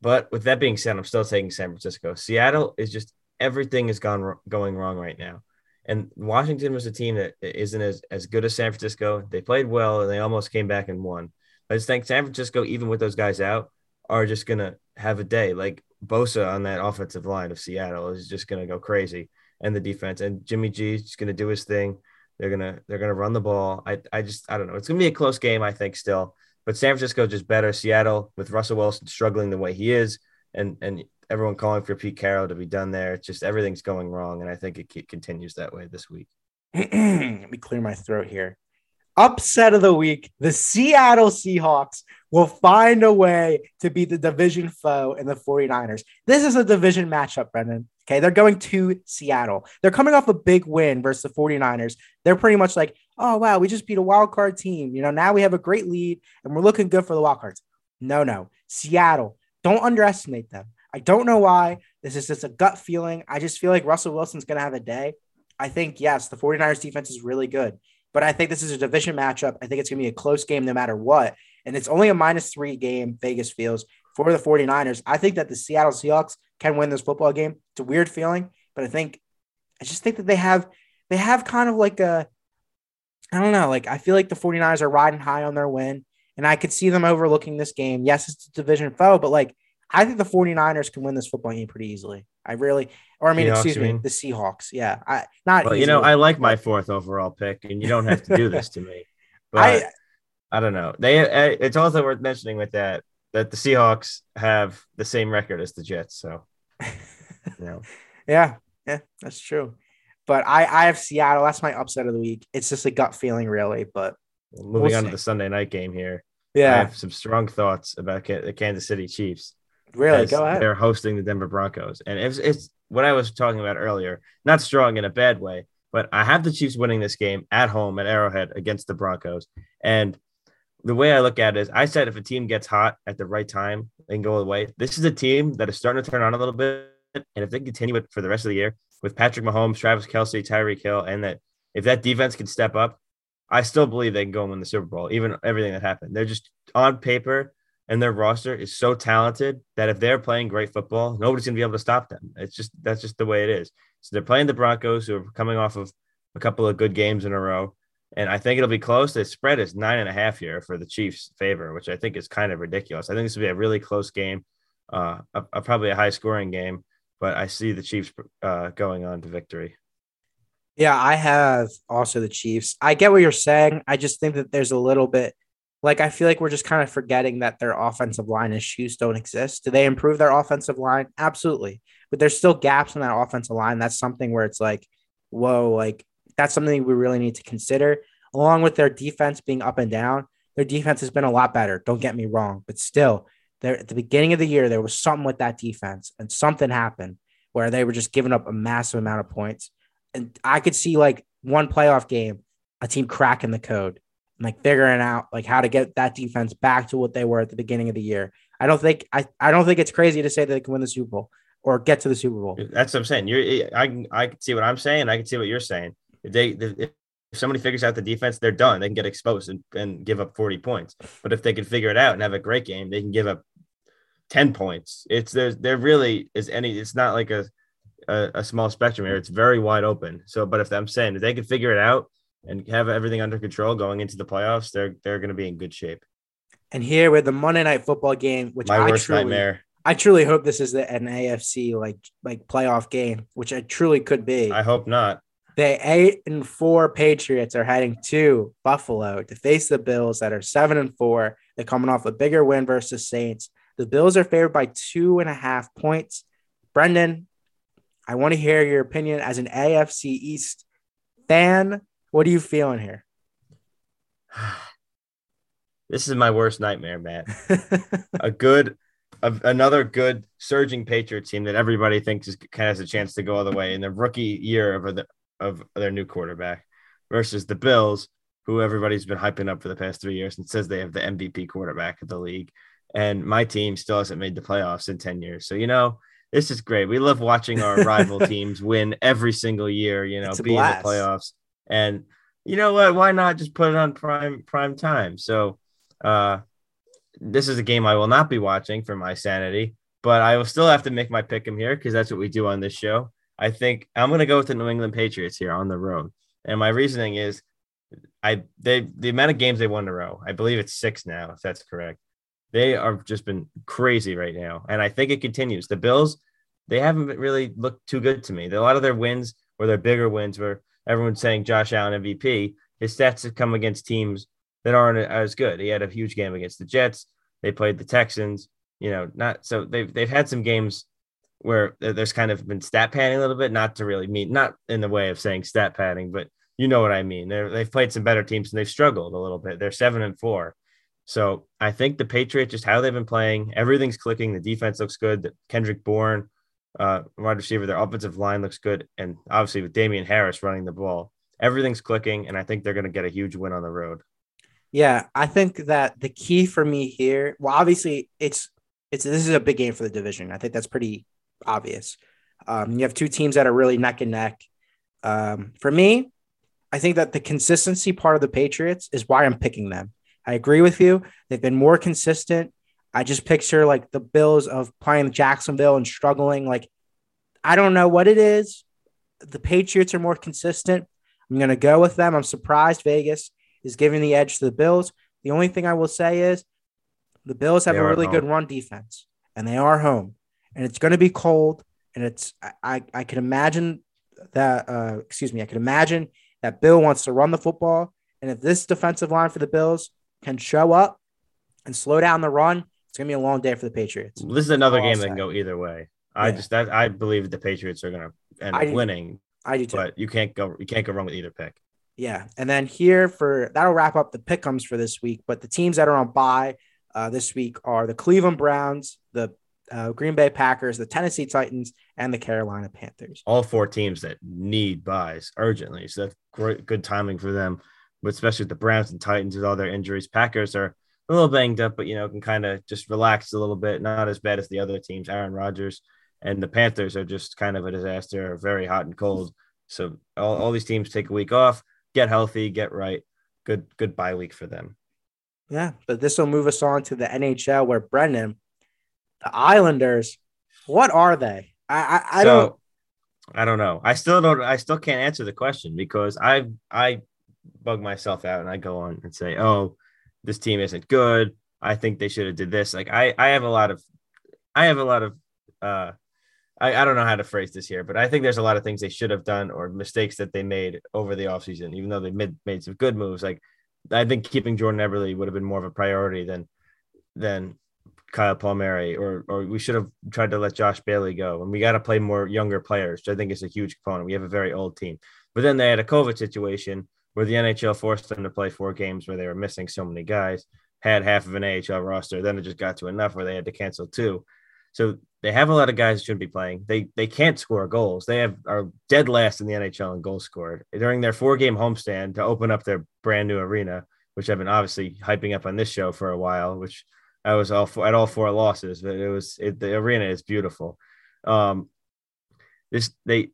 But with that being said, I'm still taking San Francisco. Seattle is just everything is gone going wrong right now. And Washington was a team that isn't as, as good as San Francisco. They played well and they almost came back and won. I just think San Francisco, even with those guys out, are just gonna have a day. Like Bosa on that offensive line of Seattle is just gonna go crazy, and the defense and Jimmy G is just gonna do his thing. They're gonna they're gonna run the ball. I I just I don't know. It's gonna be a close game. I think still. But San Francisco just better. Seattle with Russell Wilson struggling the way he is, and and everyone calling for Pete Carroll to be done there. It's just everything's going wrong, and I think it continues that way this week. Let me clear my throat here. Upset of the week: the Seattle Seahawks will find a way to beat the division foe in the 49ers. This is a division matchup, Brendan. Okay, they're going to Seattle. They're coming off a big win versus the 49ers. They're pretty much like, oh, wow, we just beat a wild card team. You know, now we have a great lead and we're looking good for the wild cards. No, no. Seattle, don't underestimate them. I don't know why. This is just a gut feeling. I just feel like Russell Wilson's going to have a day. I think, yes, the 49ers defense is really good, but I think this is a division matchup. I think it's going to be a close game no matter what. And it's only a minus three game, Vegas feels for the 49ers. I think that the Seattle Seahawks can win this football game. It's a weird feeling, but I think I just think that they have they have kind of like a I don't know, like I feel like the 49ers are riding high on their win and I could see them overlooking this game. Yes, it's a division foe, but like I think the 49ers can win this football game pretty easily. I really, or I mean, Seahawks, excuse me, mean? the Seahawks. Yeah, I not. Well, you know, I like my fourth overall pick, and you don't have to do this to me. But I I, don't know. They it's also worth mentioning with that that the Seahawks have the same record as the Jets. So you know, Yeah, yeah, that's true. But I, I have Seattle. That's my upset of the week. It's just a gut feeling, really. But moving We'll on see. to the Sunday night game here. Yeah, I have some strong thoughts about the Kansas City Chiefs. Really, go ahead. They're hosting the Denver Broncos, and it's, it's what I was talking about earlier. Not strong in a bad way, but I have the Chiefs winning this game at home at Arrowhead against the Broncos. And the way I look at it is, I said if a team gets hot at the right time, can go away. This is a team that is starting to turn on a little bit, and if they continue it for the rest of the year with Patrick Mahomes, Travis Kelce, Tyreek Hill, and that if that defense can step up, I still believe they can go and win the Super Bowl, even everything that happened. They're just on paper and their roster is so talented that if they're playing great football, nobody's gonna be able to stop them. It's just that's just the way it is. So they're playing the Broncos, who are coming off of a couple of good games in a row, and I think it'll be close. The spread is nine and a half here for the Chiefs' favor, which I think is kind of ridiculous. I think this will be a really close game, uh, a, a- probably a high scoring game, but I see the Chiefs uh, going on to victory. Yeah, I have also the Chiefs. I get what you're saying. I just think that there's a little bit like I feel like we're just kind of forgetting that their offensive line issues don't exist. Do they improve their offensive line? Absolutely. But there's still gaps in that offensive line. That's something where it's like, whoa, like that's something we really need to consider. Along with their defense being up and down, their defense has been a lot better. Don't get me wrong, but still, there at the beginning of the year, there was something with that defense, and something happened where they were just giving up a massive amount of points and I could see like one playoff game, a team cracking the code like figuring out like how to get that defense back to what they were at the beginning of the year. I don't think I, I don't think it's crazy to say that they can win the Super Bowl or get to the Super Bowl. That's what I'm saying. You're I can I can see what I'm saying. I can see what you're saying. If they if somebody figures out the defense, they're done. They can get exposed and, and give up 40 points. But if they can figure it out and have a great game, they can give up 10 points. It's there there really is any it's not like a a, a small spectrum here. It's very wide open. So but if I'm saying if they can figure it out and have everything under control going into the playoffs, they're they're gonna be in good shape. And here with the Monday night football game, which My I worst truly, nightmare. I truly hope this is the, an AFC like like playoff game, which it truly could be. I hope not. The eight and four Patriots are heading to Buffalo to face the Bills that are seven and four. They're coming off a bigger win versus Saints. The Bills are favored by two and a half points. Brendan, I want to hear your opinion as an AFC East fan. What are you feeling here? This is my worst nightmare, Matt. a good, a, another good surging Patriot team that everybody thinks is, kind of has a chance to go all the way in the rookie year of the, of their new quarterback versus the Bills, who everybody's been hyping up for the past three years and says they have the MVP quarterback of the league. And my team still hasn't made the playoffs in 10 years. So, you know, this is great. We love watching our rival teams win every single year, you know, be in the playoffs. And you know what? Why not just put it on prime prime time? So uh this is a game I will not be watching for my sanity, but I will still have to make my pick 'em here because that's what we do on this show. I think I'm going to go with the New England Patriots here on the road, and my reasoning is, I they the amount of games they won in a row. I believe it's six now, if that's correct. They are just been crazy right now, and I think it continues. The Bills, they haven't really looked too good to me. A lot of their wins were their bigger wins, where everyone's saying Josh Allen MVP. His stats have come against teams that aren't as good. He had a huge game against the Jets. They played the Texans. You know, not so they've they've had some games where there's kind of been stat padding a little bit, not to really mean not in the way of saying stat padding, but you know what I mean. They're, they've played some better teams and they've struggled a little bit. They're seven and four. So I think the Patriots, just how they've been playing, everything's clicking. The defense looks good. Kendrick Bourne, uh, wide receiver, their offensive line looks good. And obviously with Damien Harris running the ball, everything's clicking. And I think they're going to get a huge win on the road. Yeah, I think that the key for me here, well, obviously it's it's this is a big game for the division. I think that's pretty obvious. Um, you have two teams that are really neck and neck. Um, for me, I think that the consistency part of the Patriots is why I'm picking them. I agree with you. They've been more consistent. I just picture like the Bills of playing Jacksonville and struggling. Like, I don't know what it is. The Patriots are more consistent. I'm going to go with them. I'm surprised Vegas is giving the edge to the Bills. The only thing I will say is the Bills have They a really good run defense. and they are home, and it's going to be cold, and it's I I can imagine that uh, excuse me, I can imagine that Bill wants to run the football, and if this defensive line for the Bills can show up and slow down the run, it's gonna be a long day for the Patriots. This is another game that can go either way. I yeah. just that I believe the Patriots are gonna end up winning. I do too. But you can't go you can't go wrong with either pick. Yeah, and then here for that'll wrap up the pickums for this week. But the teams that are on bye uh, this week are the Cleveland Browns, the uh, Green Bay Packers, the Tennessee Titans, and the Carolina Panthers. All four teams that need buys urgently. So that's great, good timing for them. But especially the Browns and Titans with all their injuries, Packers are a little banged up, but you know can kind of just relax a little bit. Not as bad as the other teams. Aaron Rodgers and the Panthers are just kind of a disaster, very hot and cold. So all, all these teams take a week off, get healthy, get right. Good good bye week for them. Yeah, but this will move us on to the NHL where Brendan the Islanders, what are they? I I, I so, don't I don't know. I still don't I still can't answer the question because I I bug myself out and I go on and say, "Oh, this team isn't good. I think they should have did this." Like I I have a lot of I have a lot of uh I, I don't know how to phrase this here, but I think there's a lot of things they should have done or mistakes that they made over the offseason, even though they made, made some good moves. Like I think keeping Jordan Eberle would have been more of a priority than than Kyle Palmieri, or or we should have tried to let Josh Bailey go. And we got to play more younger players, which I think is a huge component. We have a very old team. But then they had a COVID situation where the NHL forced them to play four games where they were missing so many guys, had half of an AHL roster. Then it just got to enough where they had to cancel two. So they have a lot of guys who shouldn't be playing. They they can't score goals. They have are dead last in the NHL in goals scored during their four game homestand to open up their brand new arena, which I've been obviously hyping up on this show for a while, which I was all for, at all four losses, but it was it, the arena is beautiful. Um, this they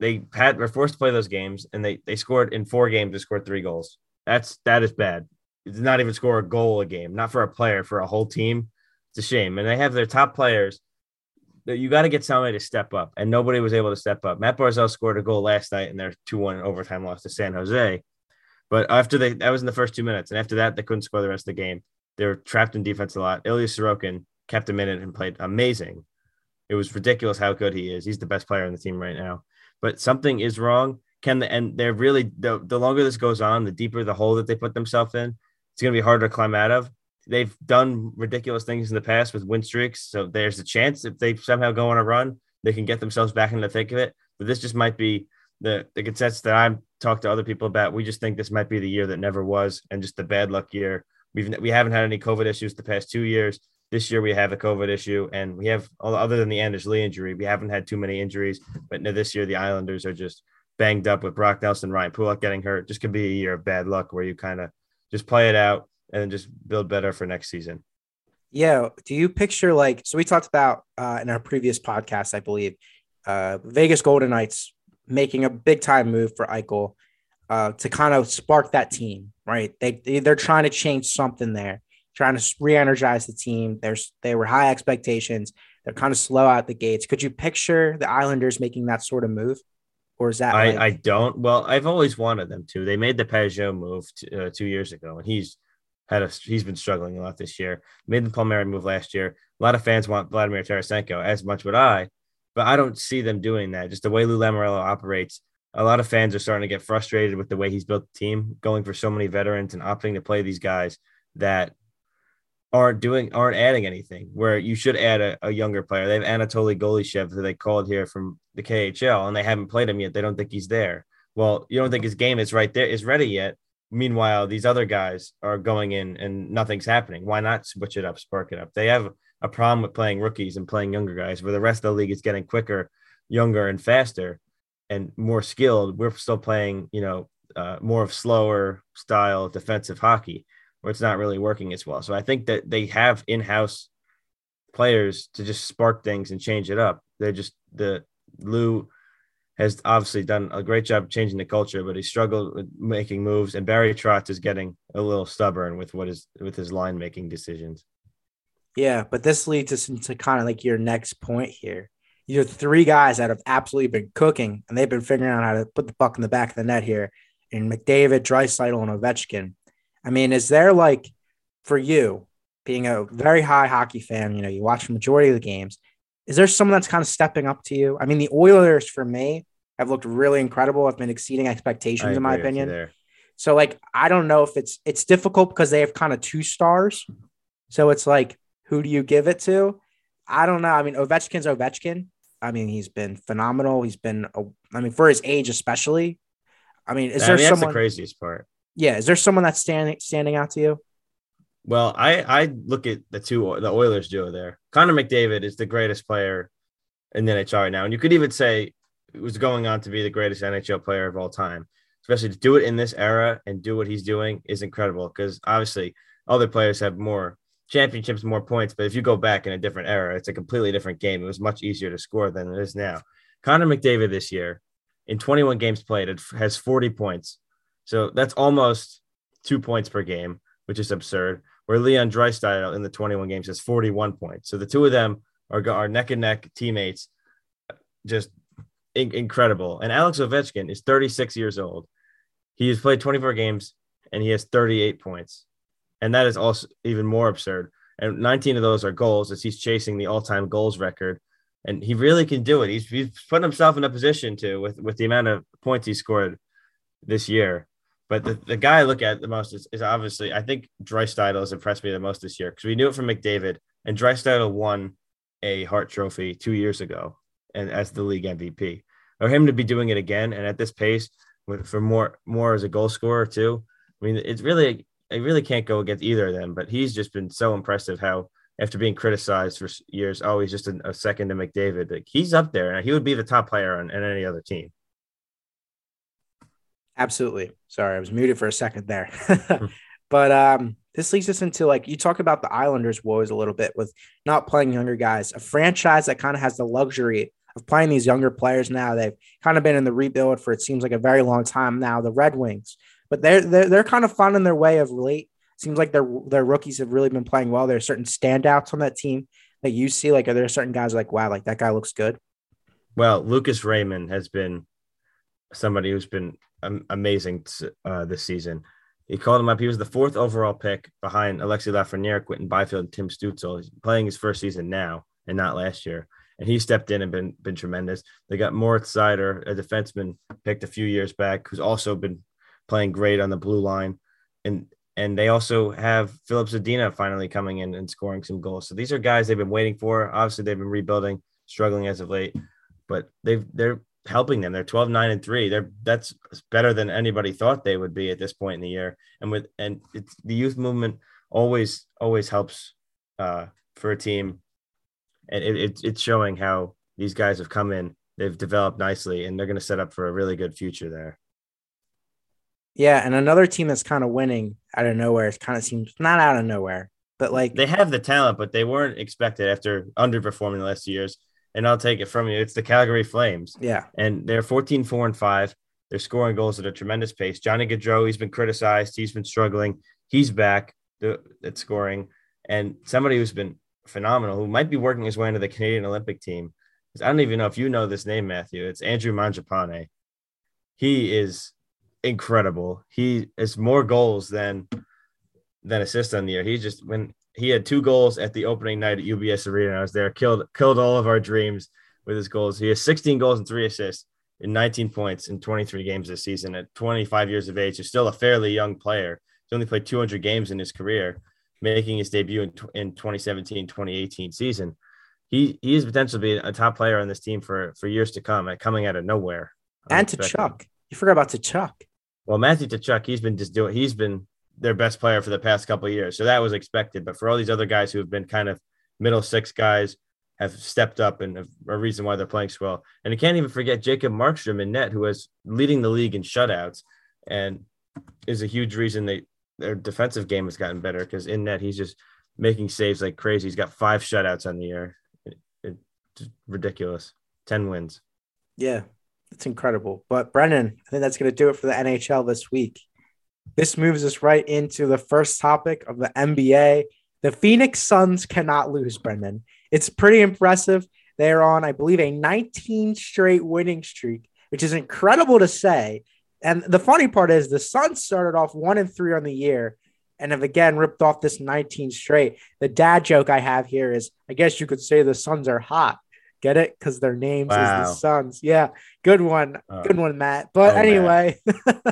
they had were forced to play those games, and they they scored in four games. They scored three goals. That's that is bad. It's not even score a goal a game, not for a player, for a whole team. It's a shame. And they have their top players. That you got to get somebody to step up, and nobody was able to step up. Matt Barzal scored a goal last night in their two-one overtime loss to San Jose. But after they that was in the first two minutes, and after that they couldn't score the rest of the game. They were trapped in defense a lot. Ilya Sorokin kept him in it and played amazing. It was ridiculous how good he is. He's the best player on the team right now. But something is wrong. Can the and they're really the, the longer this goes on, the deeper the hole that they put themselves in, it's gonna be harder to climb out of. They've done ridiculous things in the past with win streaks. So there's a chance if they somehow go on a run, they can get themselves back in the thick of it. But this just might be the the consensus that I've talked to other people about. We just think this might be the year that never was, and just the bad luck year We've we haven't had any COVID issues the past two years. This year we have a COVID issue, and we have all other than the Anders Lee injury, we haven't had too many injuries. But now this year the Islanders are just banged up with Brock Nelson, Ryan Pulock getting hurt. Just could be a year of bad luck where you kind of just play it out and just build better for next season. Yeah. Do you picture like so? We talked about uh, in our previous podcast, I believe, uh, Vegas Golden Knights making a big time move for Eichel uh, to kind of spark that team, right? They they're trying to change something there, trying to re-energize the team. There's they were high expectations. They're kind of slow out the gates. Could you picture the Islanders making that sort of move, or is that? I, like- I don't. Well, I've always wanted them to. They made the Pageau move uh, two years ago, and he's had a he's been struggling a lot this year. Made the Palmieri move last year. A lot of fans want Vladimir Tarasenko, as much would I, but I don't see them doing that. Just the way Lou Lamoriello operates, a lot of fans are starting to get frustrated with the way he's built the team, going for so many veterans and opting to play these guys that aren't doing aren't adding anything. Where you should add a, a younger player. They have Anatoly Golishev who they called here from the KHL, and they haven't played him yet. They don't think he's there. Well, you don't think his game is right there is ready yet. Meanwhile, these other guys are going in and nothing's happening. Why not switch it up, spark it up? They have a problem with playing rookies and playing younger guys, where the rest of the league is getting quicker, younger, and faster and more skilled, we're still playing, you know, uh, more of slower style defensive hockey where it's not really working as well. So I think that they have in-house players to just spark things and change it up. They're just the Lou has obviously done a great job changing the culture, but he struggled with making moves. And Barry Trotz is getting a little stubborn with what is with his line making decisions. Yeah, but this leads us into kind of like your next point here you are three guys that have absolutely been cooking, and they've been figuring out how to put the puck in the back of the net here in McDavid, Draisaitl, and Ovechkin. I mean, is there like for you, being a very high hockey fan, you know, you watch the majority of the games. Is there someone that's kind of stepping up to you? I mean, the Oilers for me have looked really incredible. Have been exceeding expectations in my opinion. So like I don't know if it's it's difficult because they have kind of two stars. So it's like who do you give it to? I don't know. I mean, Ovechkin's Ovechkin. I mean, he's been phenomenal. He's been, I mean, for his age especially. I mean, is I there mean, someone? That's the craziest part. Yeah, is there someone that's standing standing out to you? Well, I I look at the two the Oilers duo there. Connor McDavid is the greatest player in the NHL right now, and you could even say it was going on to be the greatest NHL player of all time. Especially to do it in this era and do what he's doing is incredible because obviously other players have more championships, more points. But if you go back in a different era, it's a completely different game. It was much easier to score than it is now. Connor McDavid this year, in 21 games played, has 40 points. So that's almost two points per game, which is absurd. Where Leon Draisaitl in the 21 games has 41 points. So the two of them are, are neck and neck teammates, just in- incredible. And Alex Ovechkin is 36 years old. He has played 24 games and he has 38 points and that is also even more absurd. And 19 of those are goals as he's chasing the all-time goals record, and he really can do it. He's he's put himself in a position to with with the amount of points he scored this year. But the, the guy I look at the most is, is obviously I think Draisaitl has impressed me the most this year because we knew it from McDavid, and Draisaitl won a Hart Trophy two years ago and as the league MVP. For him to be doing it again and at this pace for more more as a goal scorer too. I mean, it's really I really can't go against either of them, but he's just been so impressive how after being criticized for years, oh, he's just a, a second to McDavid. Like he's up there, and he would be the top player on, on any other team. Absolutely. Sorry, I was muted for a second there. Hmm. but um, this leads us into like you talk about the Islanders' woes a little bit with not playing younger guys. A franchise that kind of has the luxury of playing these younger players now. They've kind of been in the rebuild for it seems like a very long time now. The Red Wings, but they're they're, they're kind of finding their way of late. Seems like their their rookies have really been playing well. There are certain standouts on that team that you see. Like, are there certain guys like, wow, like that guy looks good? Well, Lucas Raymond has been somebody who's been amazing uh, this season. He called him up. He was the fourth overall pick behind Alexi Lafreniere, Quinton Byfield, and Tim Stützle. He's playing his first season now and not last year. And he stepped in and been been tremendous. They got Moritz Seider, a defenseman picked a few years back, who's also been playing great on the blue line. And and they also have Filip Zadina finally coming in and scoring some goals. So these are guys they've been waiting for. Obviously, they've been rebuilding, struggling as of late, but they've they're helping them. They're 12, 9, and 3. They're that's better than anybody thought they would be at this point in the year. And with and it's the youth movement always always helps uh, for a team. And it, it, it's showing how these guys have come in, they've developed nicely, and they're going to set up for a really good future there. Yeah, and another team that's kind of winning out of nowhere. It kind of seems not out of nowhere, but like they have the talent, but they weren't expected after underperforming the last years. And I'll take it from you. It's the Calgary Flames. Yeah. And they're 14, 4, and 5. They're scoring goals at a tremendous pace. Johnny Gaudreau, he's been criticized. He's been struggling. He's back at scoring. And somebody who's been phenomenal, who might be working his way into the Canadian Olympic team. I don't even know if you know this name, Matthew. It's Andrew Mangiapane. He is incredible. He has more goals than than assists on the year. He just when he had two goals at the opening night at UBS Arena. I was there, killed killed all of our dreams with his goals. He has 16 goals and three assists in 19 points in 23 games this season at 25 years of age. He's still a fairly young player. He's only played 200 games in his career, making his debut in, in 2017 2018 season. He he has potential to be a top player on this team for for years to come, uh, coming out of nowhere. And Tkachuk, you forgot about Tkachuk. Well, Matthew Tkachuk, he's been just doing. He's been their best player for the past couple years, so that was expected. But for all these other guys who have been kind of middle six guys, have stepped up and a reason why they're playing so well. And you can't even forget Jacob Markstrom in net, who is leading the league in shutouts, and is a huge reason they their defensive game has gotten better because in net he's just making saves like crazy. He's got five shutouts on the year. It, it's ridiculous. Ten wins. Yeah, it's incredible. But Brendan, I think that's going to do it for the NHL this week. This moves us right into the first topic of the NBA. The Phoenix Suns cannot lose, Brendan. It's pretty impressive. They're on, I believe, a 19 straight winning streak, which is incredible to say. And the funny part is the Suns started off one and three on the year, and have again ripped off this 19 straight. The dad joke I have here is I guess you could say the Suns are hot. Get it? Because their names wow. is the Suns. Yeah, good one, uh, good one, Matt. But oh, anyway,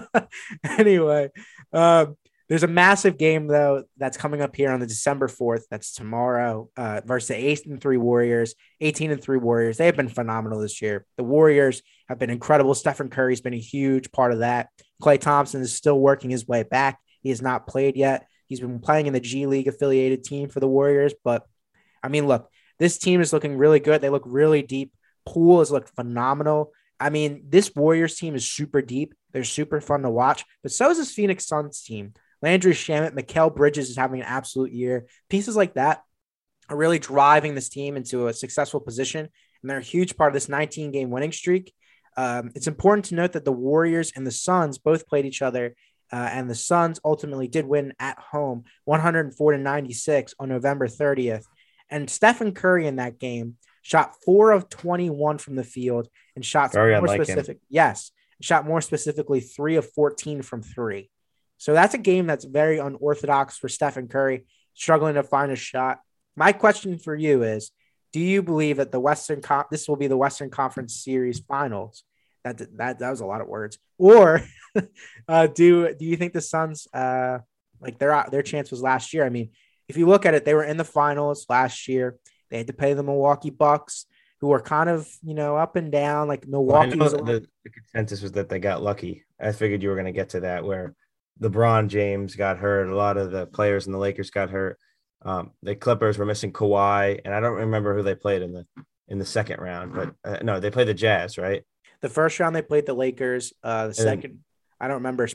anyway, um, there's a massive game though that's coming up here on the December 4th. That's tomorrow uh, versus the eight and three Warriors, 18 and three Warriors. They have been phenomenal this year. The Warriors have been incredible. Stephen Curry's been a huge part of that. Klay Thompson is still working his way back. He has not played yet. He's been playing in the G League affiliated team for the Warriors. But I mean, look, this team is looking really good. They look really deep. Poole has looked phenomenal. I mean, this Warriors team is super deep. They're super fun to watch, but so is this Phoenix Suns team. Landry Shamet, Mikal Bridges is having an absolute year. Pieces like that are really driving this team into a successful position, and they're a huge part of this 19 game winning streak. Um, it's important to note that the Warriors and the Suns both played each other, uh, and the Suns ultimately did win at home 104 to 96 on November 30th. And Stephen Curry in that game shot four of 21 from the field and shot more specific. Him. Yes, shot more specifically three of 14 from three. So that's a game that's very unorthodox for Stephen Curry, struggling to find a shot. My question for you is do you believe that the Western Con- this will be the Western Conference Series Finals? That that that was a lot of words. Or uh, do do you think the Suns uh, like their their chance was last year? I mean, if you look at it, they were in the finals last year. They had to play the Milwaukee Bucks, who were kind of you know up and down. Like Milwaukee. Well, the, the consensus was that they got lucky. I figured you were going to get to that where LeBron James got hurt. A lot of the players in the Lakers got hurt. Um, the Clippers were missing Kawhi, and I don't remember who they played in the in the second round, but uh, no, they played the Jazz, right? The first round they played the Lakers. Uh, the second, I don't remember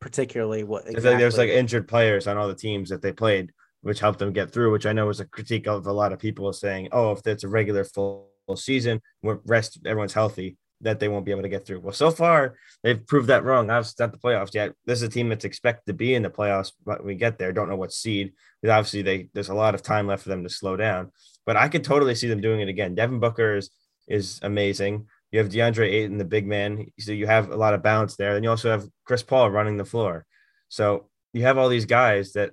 particularly what. Exactly. Like there's like injured players on all the teams that they played, which helped them get through. Which I know was a critique of a lot of people saying, "Oh, if it's a regular full season, rest everyone's healthy." that they won't be able to get through. Well, so far they've proved that wrong. I've not the playoffs yet. This is a team that's expected to be in the playoffs, but we get there. Don't know what seed. Obviously they there's a lot of time left for them to slow down. But I could totally see them doing it again. Devin Booker is is amazing. You have DeAndre Ayton, the big man, so you have a lot of balance there. And you also have Chris Paul running the floor. So you have all these guys that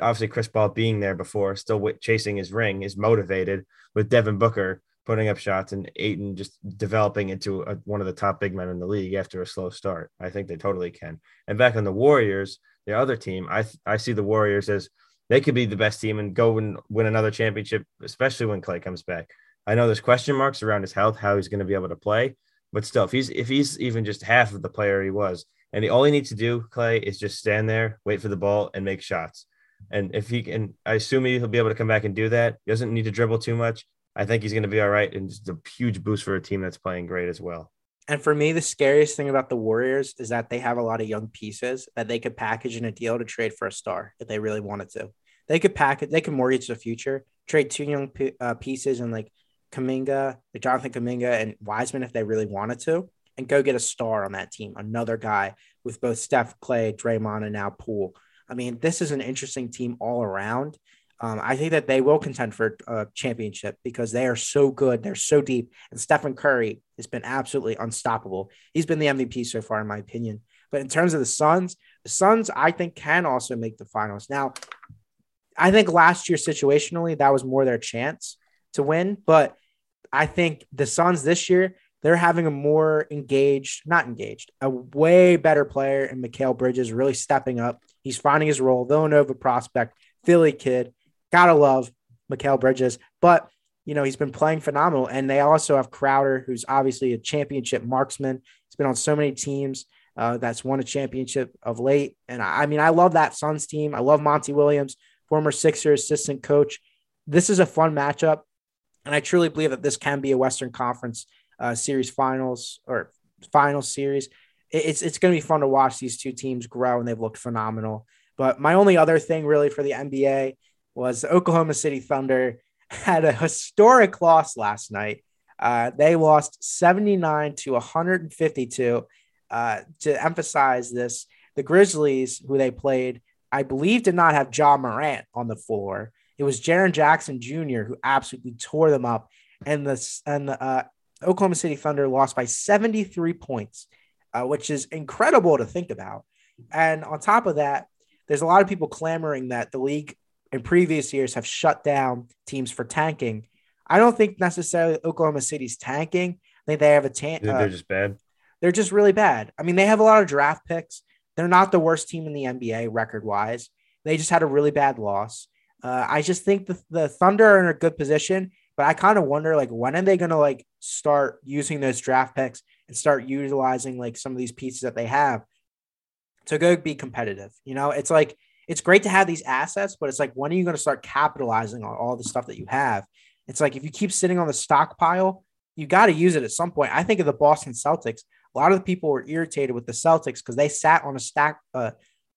obviously Chris Paul being there before, still chasing his ring, is motivated with Devin Booker putting up shots and Ayton just developing into a, one of the top big men in the league after a slow start. I think they totally can. And back on the Warriors, the other team, I I see the Warriors as they could be the best team and go and win another championship, especially when Klay comes back. I know there's question marks around his health, how he's going to be able to play, but still, if he's if he's even just half of the player he was, and the all he needs to do, Klay, is just stand there, wait for the ball, and make shots. And if he can, I assume he'll be able to come back and do that. He doesn't need to dribble too much. I think he's going to be all right and just a huge boost for a team that's playing great as well. And for me, the scariest thing about the Warriors is that they have a lot of young pieces that they could package in a deal to trade for a star if they really wanted to. They could package, they could mortgage the future, trade two young uh, pieces and like Kuminga, like Jonathan Kuminga and Wiseman if they really wanted to, and go get a star on that team, another guy with both Steph, Klay, Draymond, and now Poole. I mean, this is an interesting team all around. Um, I think that they will contend for a championship because they are so good. They're so deep. And Stephen Curry has been absolutely unstoppable. He's been the MVP so far, in my opinion. But in terms of the Suns, the Suns, I think, can also make the finals. Now, I think last year, situationally, that was more their chance to win. But I think the Suns this year, they're having a more engaged, not engaged, a way better player in Mikal Bridges, really stepping up. He's finding his role. Villanova prospect, Philly kid Gotta love Mikal Bridges, but you know, he's been playing phenomenal. And they also have Crowder, who's obviously a championship marksman. He's been on so many teams uh, that's won a championship of late. And I, I, mean, I love that Suns team. I love Monty Williams, former Sixer assistant coach. This is a fun matchup. And I truly believe that this can be a Western Conference uh, series finals or final series. It's, it's going to be fun to watch these two teams grow, and they've looked phenomenal. But my only other thing, really, for the NBA was the Oklahoma City Thunder had a historic loss last night. Uh, they lost 79 to 152. Uh, to emphasize this, the Grizzlies, who they played, I believe, did not have Ja Morant on the floor. It was Jaren Jackson Jr. who absolutely tore them up, and the and the uh, Oklahoma City Thunder lost by 73 points, uh, which is incredible to think about. And on top of that, there's a lot of people clamoring that the league in previous years have shut down teams for tanking. I don't think necessarily Oklahoma City's tanking. I think they have a tank. They're uh, just bad. They're just really bad. I mean, they have a lot of draft picks. They're not the worst team in the NBA record wise. They just had a really bad loss. Uh, I just think the, the Thunder are in a good position, but I kind of wonder like when are they going to like start using those draft picks and start utilizing like some of these pieces that they have to go be competitive. You know, it's like it's great to have these assets, but it's like when are you going to start capitalizing on all the stuff that you have? It's like if you keep sitting on the stockpile, you got to use it at some point. I think of the Boston Celtics. A lot of the people were irritated with the Celtics because they sat on a stack uh,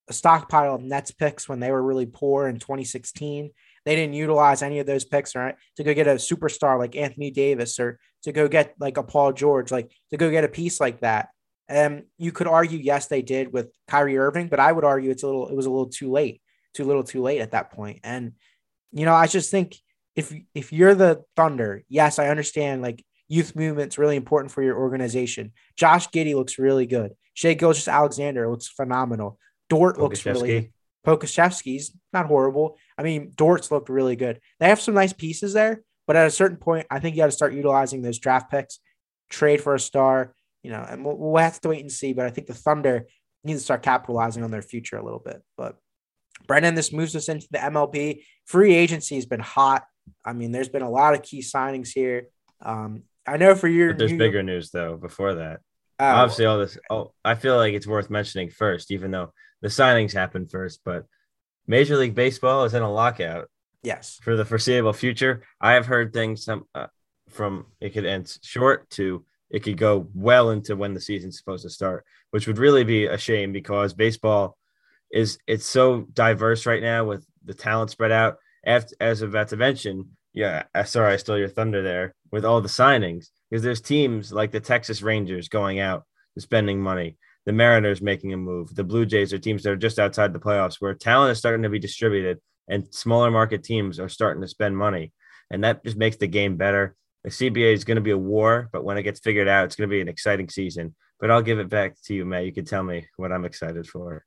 a stockpile of Nets picks when they were really poor in 2016. They didn't utilize any of those picks, right? To go get a superstar like Anthony Davis or to go get like a Paul George, like to go get a piece like that. And you could argue, yes, they did with Kyrie Irving, but I would argue it's a little, it was a little too late, too little, too late at that point. And you know, I just think if if you're the Thunder, yes, I understand like youth movement's really important for your organization. Josh Giddey looks really good. Shai Gilgeous-Alexander looks phenomenal. Dort looks really Pokusevski's not horrible. I mean, Dort's looked really good. They have some nice pieces there, but at a certain point, I think you got to start utilizing those draft picks, trade for a star, you know, and we'll, we'll have to wait and see. But I think the Thunder need to start capitalizing on their future a little bit. But Brendan, this moves us into the MLB. Free agency has been hot. I mean, there's been a lot of key signings here. Um, I know for your but there's bigger news though before that. Oh, Obviously, all this. Oh, I feel like it's worth mentioning first, even though the signings happen first. But Major League Baseball is in a lockout. Yes. For the foreseeable future, I have heard things some uh, from it could end short to it could go well into when the season's supposed to start, which would really be a shame because baseball is it's so diverse right now with the talent spread out. After, as about to mention, yeah, sorry, I stole your thunder there with all the signings because there's teams like the Texas Rangers going out and spending money, the Mariners making a move, the Blue Jays are teams that are just outside the playoffs where talent is starting to be distributed and smaller market teams are starting to spend money, and that just makes the game better. The CBA is going to be a war, but when it gets figured out, it's going to be an exciting season. But I'll give it back to you, Matt. You can tell me what I'm excited for.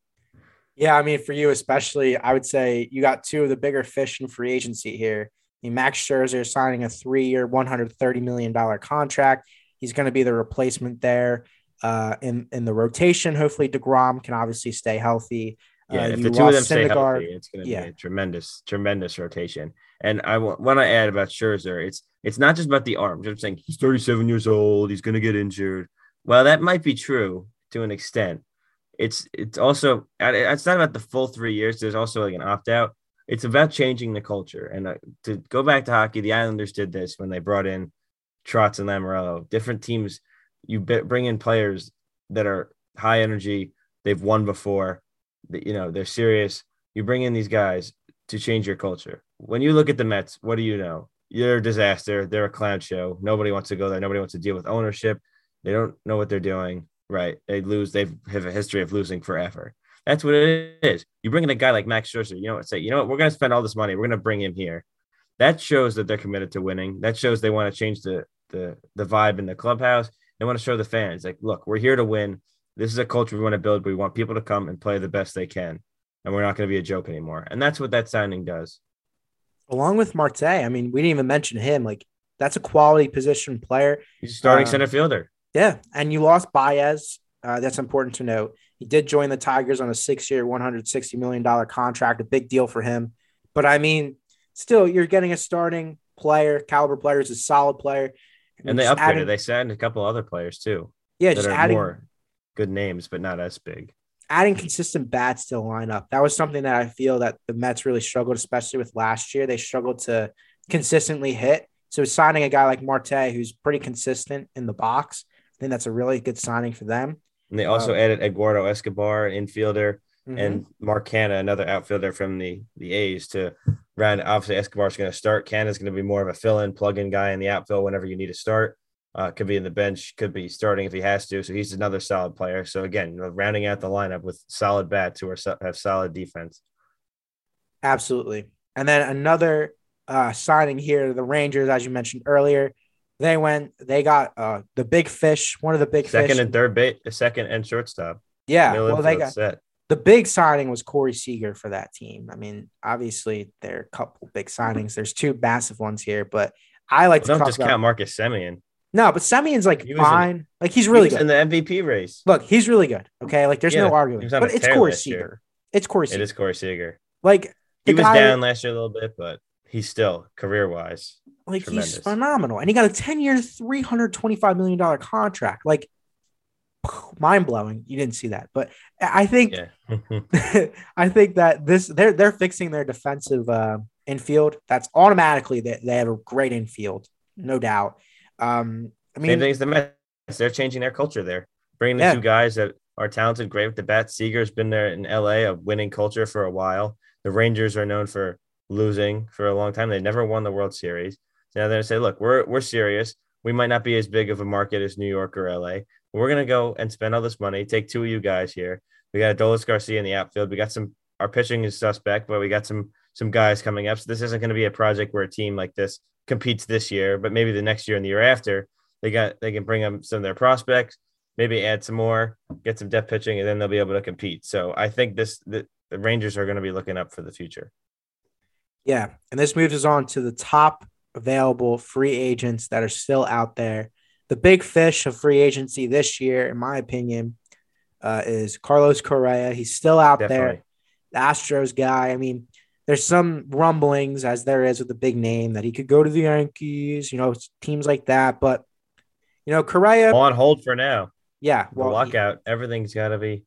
Yeah, I mean, for you especially, I would say you got two of the bigger fish in free agency here. I mean, Max Scherzer signing a three-year, $130 million contract. He's going to be the replacement there uh, in in the rotation. Hopefully, deGrom can obviously stay healthy. Yeah, uh, if the two of them Syndergaard, stay healthy, it's going to yeah. be a tremendous, tremendous rotation. And I want to add about Scherzer. It's it's not just about the arms. I'm saying he's 37 years old. He's going to get injured. Well, that might be true to an extent. It's it's also it's not about the full three years. There's also like an opt out. It's about changing the culture. And uh, to go back to hockey, the Islanders did this when they brought in Trotz and Lamoriello. Different teams, you bring in players that are high energy. They've won before. You know they're serious. You bring in these guys to change your culture. When you look at the Mets, what do you know? You're a disaster. They're a clown show. Nobody wants to go there. Nobody wants to deal with ownership. They don't know what they're doing. Right. They lose. They have a history of losing forever. That's what it is. You bring in a guy like Max Scherzer, you know what? Say, you know what? We're going to spend all this money. We're going to bring him here. That shows that they're committed to winning. That shows they want to change the the the vibe in the clubhouse. They want to show the fans, like, look, we're here to win. This is a culture we want to build. We want people to come and play the best they can, and we're not going to be a joke anymore. And that's what that signing does along with Marte. I mean, we didn't even mention him. Like that's a quality position player. He's starting uh, center fielder. Yeah, and you lost Baez. Uh, that's important to note. He did join the Tigers on a six-year, one hundred sixty million dollar contract. A big deal for him. But I mean, still, you're getting a starting player, caliber player, is a solid player. And, they upgraded. Adding, they signed a couple other players too. Yeah, just adding more good names, but not as big adding consistent bats to the lineup. That was something that I feel that the Mets really struggled, especially with last year. They struggled to consistently hit. So signing a guy like Marte, who's pretty consistent in the box, I think that's a really good signing for them. And they also um, added Eduardo Escobar, infielder, mm-hmm. and Mark Canha, another outfielder from the the A's to round. Obviously, Escobar's going to start. Canha's going to be more of a fill-in, plug-in guy in the outfield whenever you need to start. Uh, could be in the bench, could be starting if he has to. So he's another solid player. So again, you know, rounding out the lineup with solid bats who are have solid defense. Absolutely. And then another uh, signing here, the Rangers, as you mentioned earlier, they went, they got uh, the big fish, one of the big second fish. and third base, second and shortstop. Yeah, well, they got set. The big signing was Corey Seager for that team. I mean, obviously there are a couple big signings. There's two massive ones here, but I like Well, to don't talk just about. count Marcus Semien. no, but Semien's like was in- fine. like he's really He good. in the MVP race. Look, he's really good. Okay, like there's Yeah, no arguing. But it's Corey year. Seager. It's Corey It Seager. is Corey Seager. Like He was guy- down last year a little bit, but he's still career wise. Like Tremendous. he's phenomenal, and he got a ten-year, three hundred twenty-five million dollar contract. Like mind blowing. You didn't see that, but I think Yeah. I think that this they're they're fixing their defensive uh, infield. That's automatically that they have a great infield, no doubt. Um, I mean, thing as the Mets. They're changing their culture there, bringing the Yeah. two guys that are talented, great with the bat. Seager's been there in LA, a winning culture for a while. The Rangers are known for losing for a long time. They never won the World Series. So now they're gonna say, look, we're we're serious. We might not be as big of a market as New York or LA. We're gonna go and spend all this money. Take two of you guys here. We got Adolis Garcia in the outfield. We got some. Our pitching is suspect, but we got some some guys coming up. So this isn't going to be a project where a team like this competes this year, but maybe the next year and the year after they got they can bring up some of their prospects, maybe add some more, get some depth pitching, and then they'll be able to compete. So I think this the, the Rangers are going to be looking up for the future. yeah, and this moves us on to the top available free agents that are still out there. The big fish of free agency this year, in my opinion, uh, is Carlos Correa. He's still out there. Definitely. the Astros guy. I mean, there's some rumblings, as there is with the big name, that he could go to the Yankees, you know, teams like that. But, you know, Correa, On hold for now. yeah, The well, lockout, everything's got to be.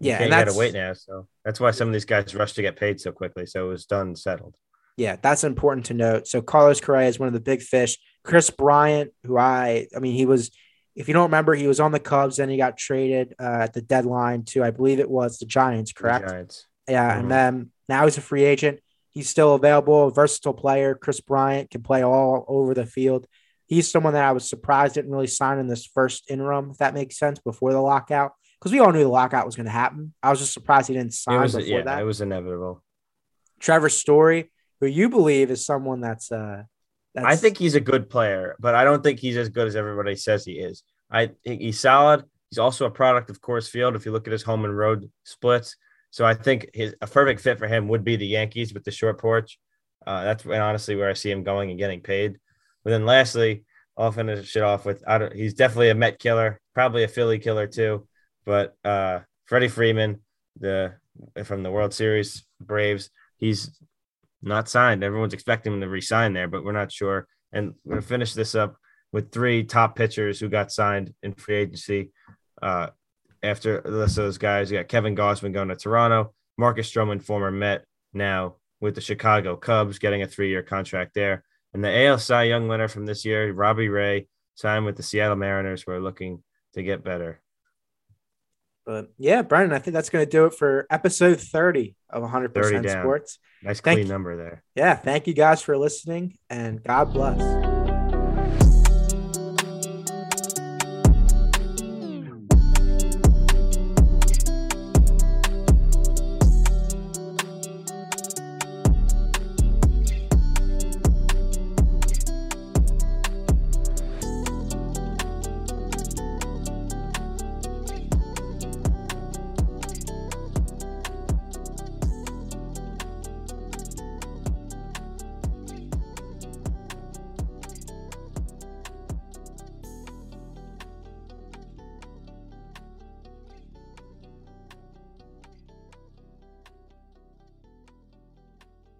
Yeah, can't gotta wait now. So that's why some of these guys rush to get paid so quickly. So it was done, settled. yeah, that's important to note. So Carlos Correa is one of the big fish. Kris Bryant, who I, I mean, he was, if you don't remember, he was on the Cubs, then he got traded uh, at the deadline to, I believe it was the Giants, The correct? Giants. Yeah, Mhm. and then now he's a free agent. He's still available, a versatile player. Kris Bryant can play all over the field. He's someone that I was surprised didn't really sign in this first interim, if that makes sense, before the lockout, because we all knew the lockout was going to happen. I was just surprised he didn't sign was, before yeah, that. it was inevitable. Trevor Story, who you believe is someone that's uh, that's I think he's a good player, but I don't think he's as good as everybody says he is. I think he's solid. He's also a product of Coors Field. If you look at his home and road splits, so I think his a perfect fit for him would be the Yankees with the short porch. Uh, that's when honestly where I see him going and getting paid. But then lastly, I'll finish shit off with I don't, he's definitely a Met killer, probably a Philly killer too. But uh, Freddie Freeman, the from the World Series Braves, he's not signed. Everyone's expecting him to resign there, but we're not sure. And we're gonna finish this up with three top pitchers who got signed in free agency. Uh, after the list of those guys, you got Kevin Gausman going to Toronto, Marcus Stroman, former Met, now with the Chicago Cubs, getting a three-year contract there, and the AL Cy Young winner from this year, Robbie Ray, signed with the Seattle Mariners. who are looking to get better. But yeah, Brennan, I think that's going to do it for episode 30 of 30 100% down. Sports. Nice Thank clean you. number there. Yeah, thank you guys for listening and God bless.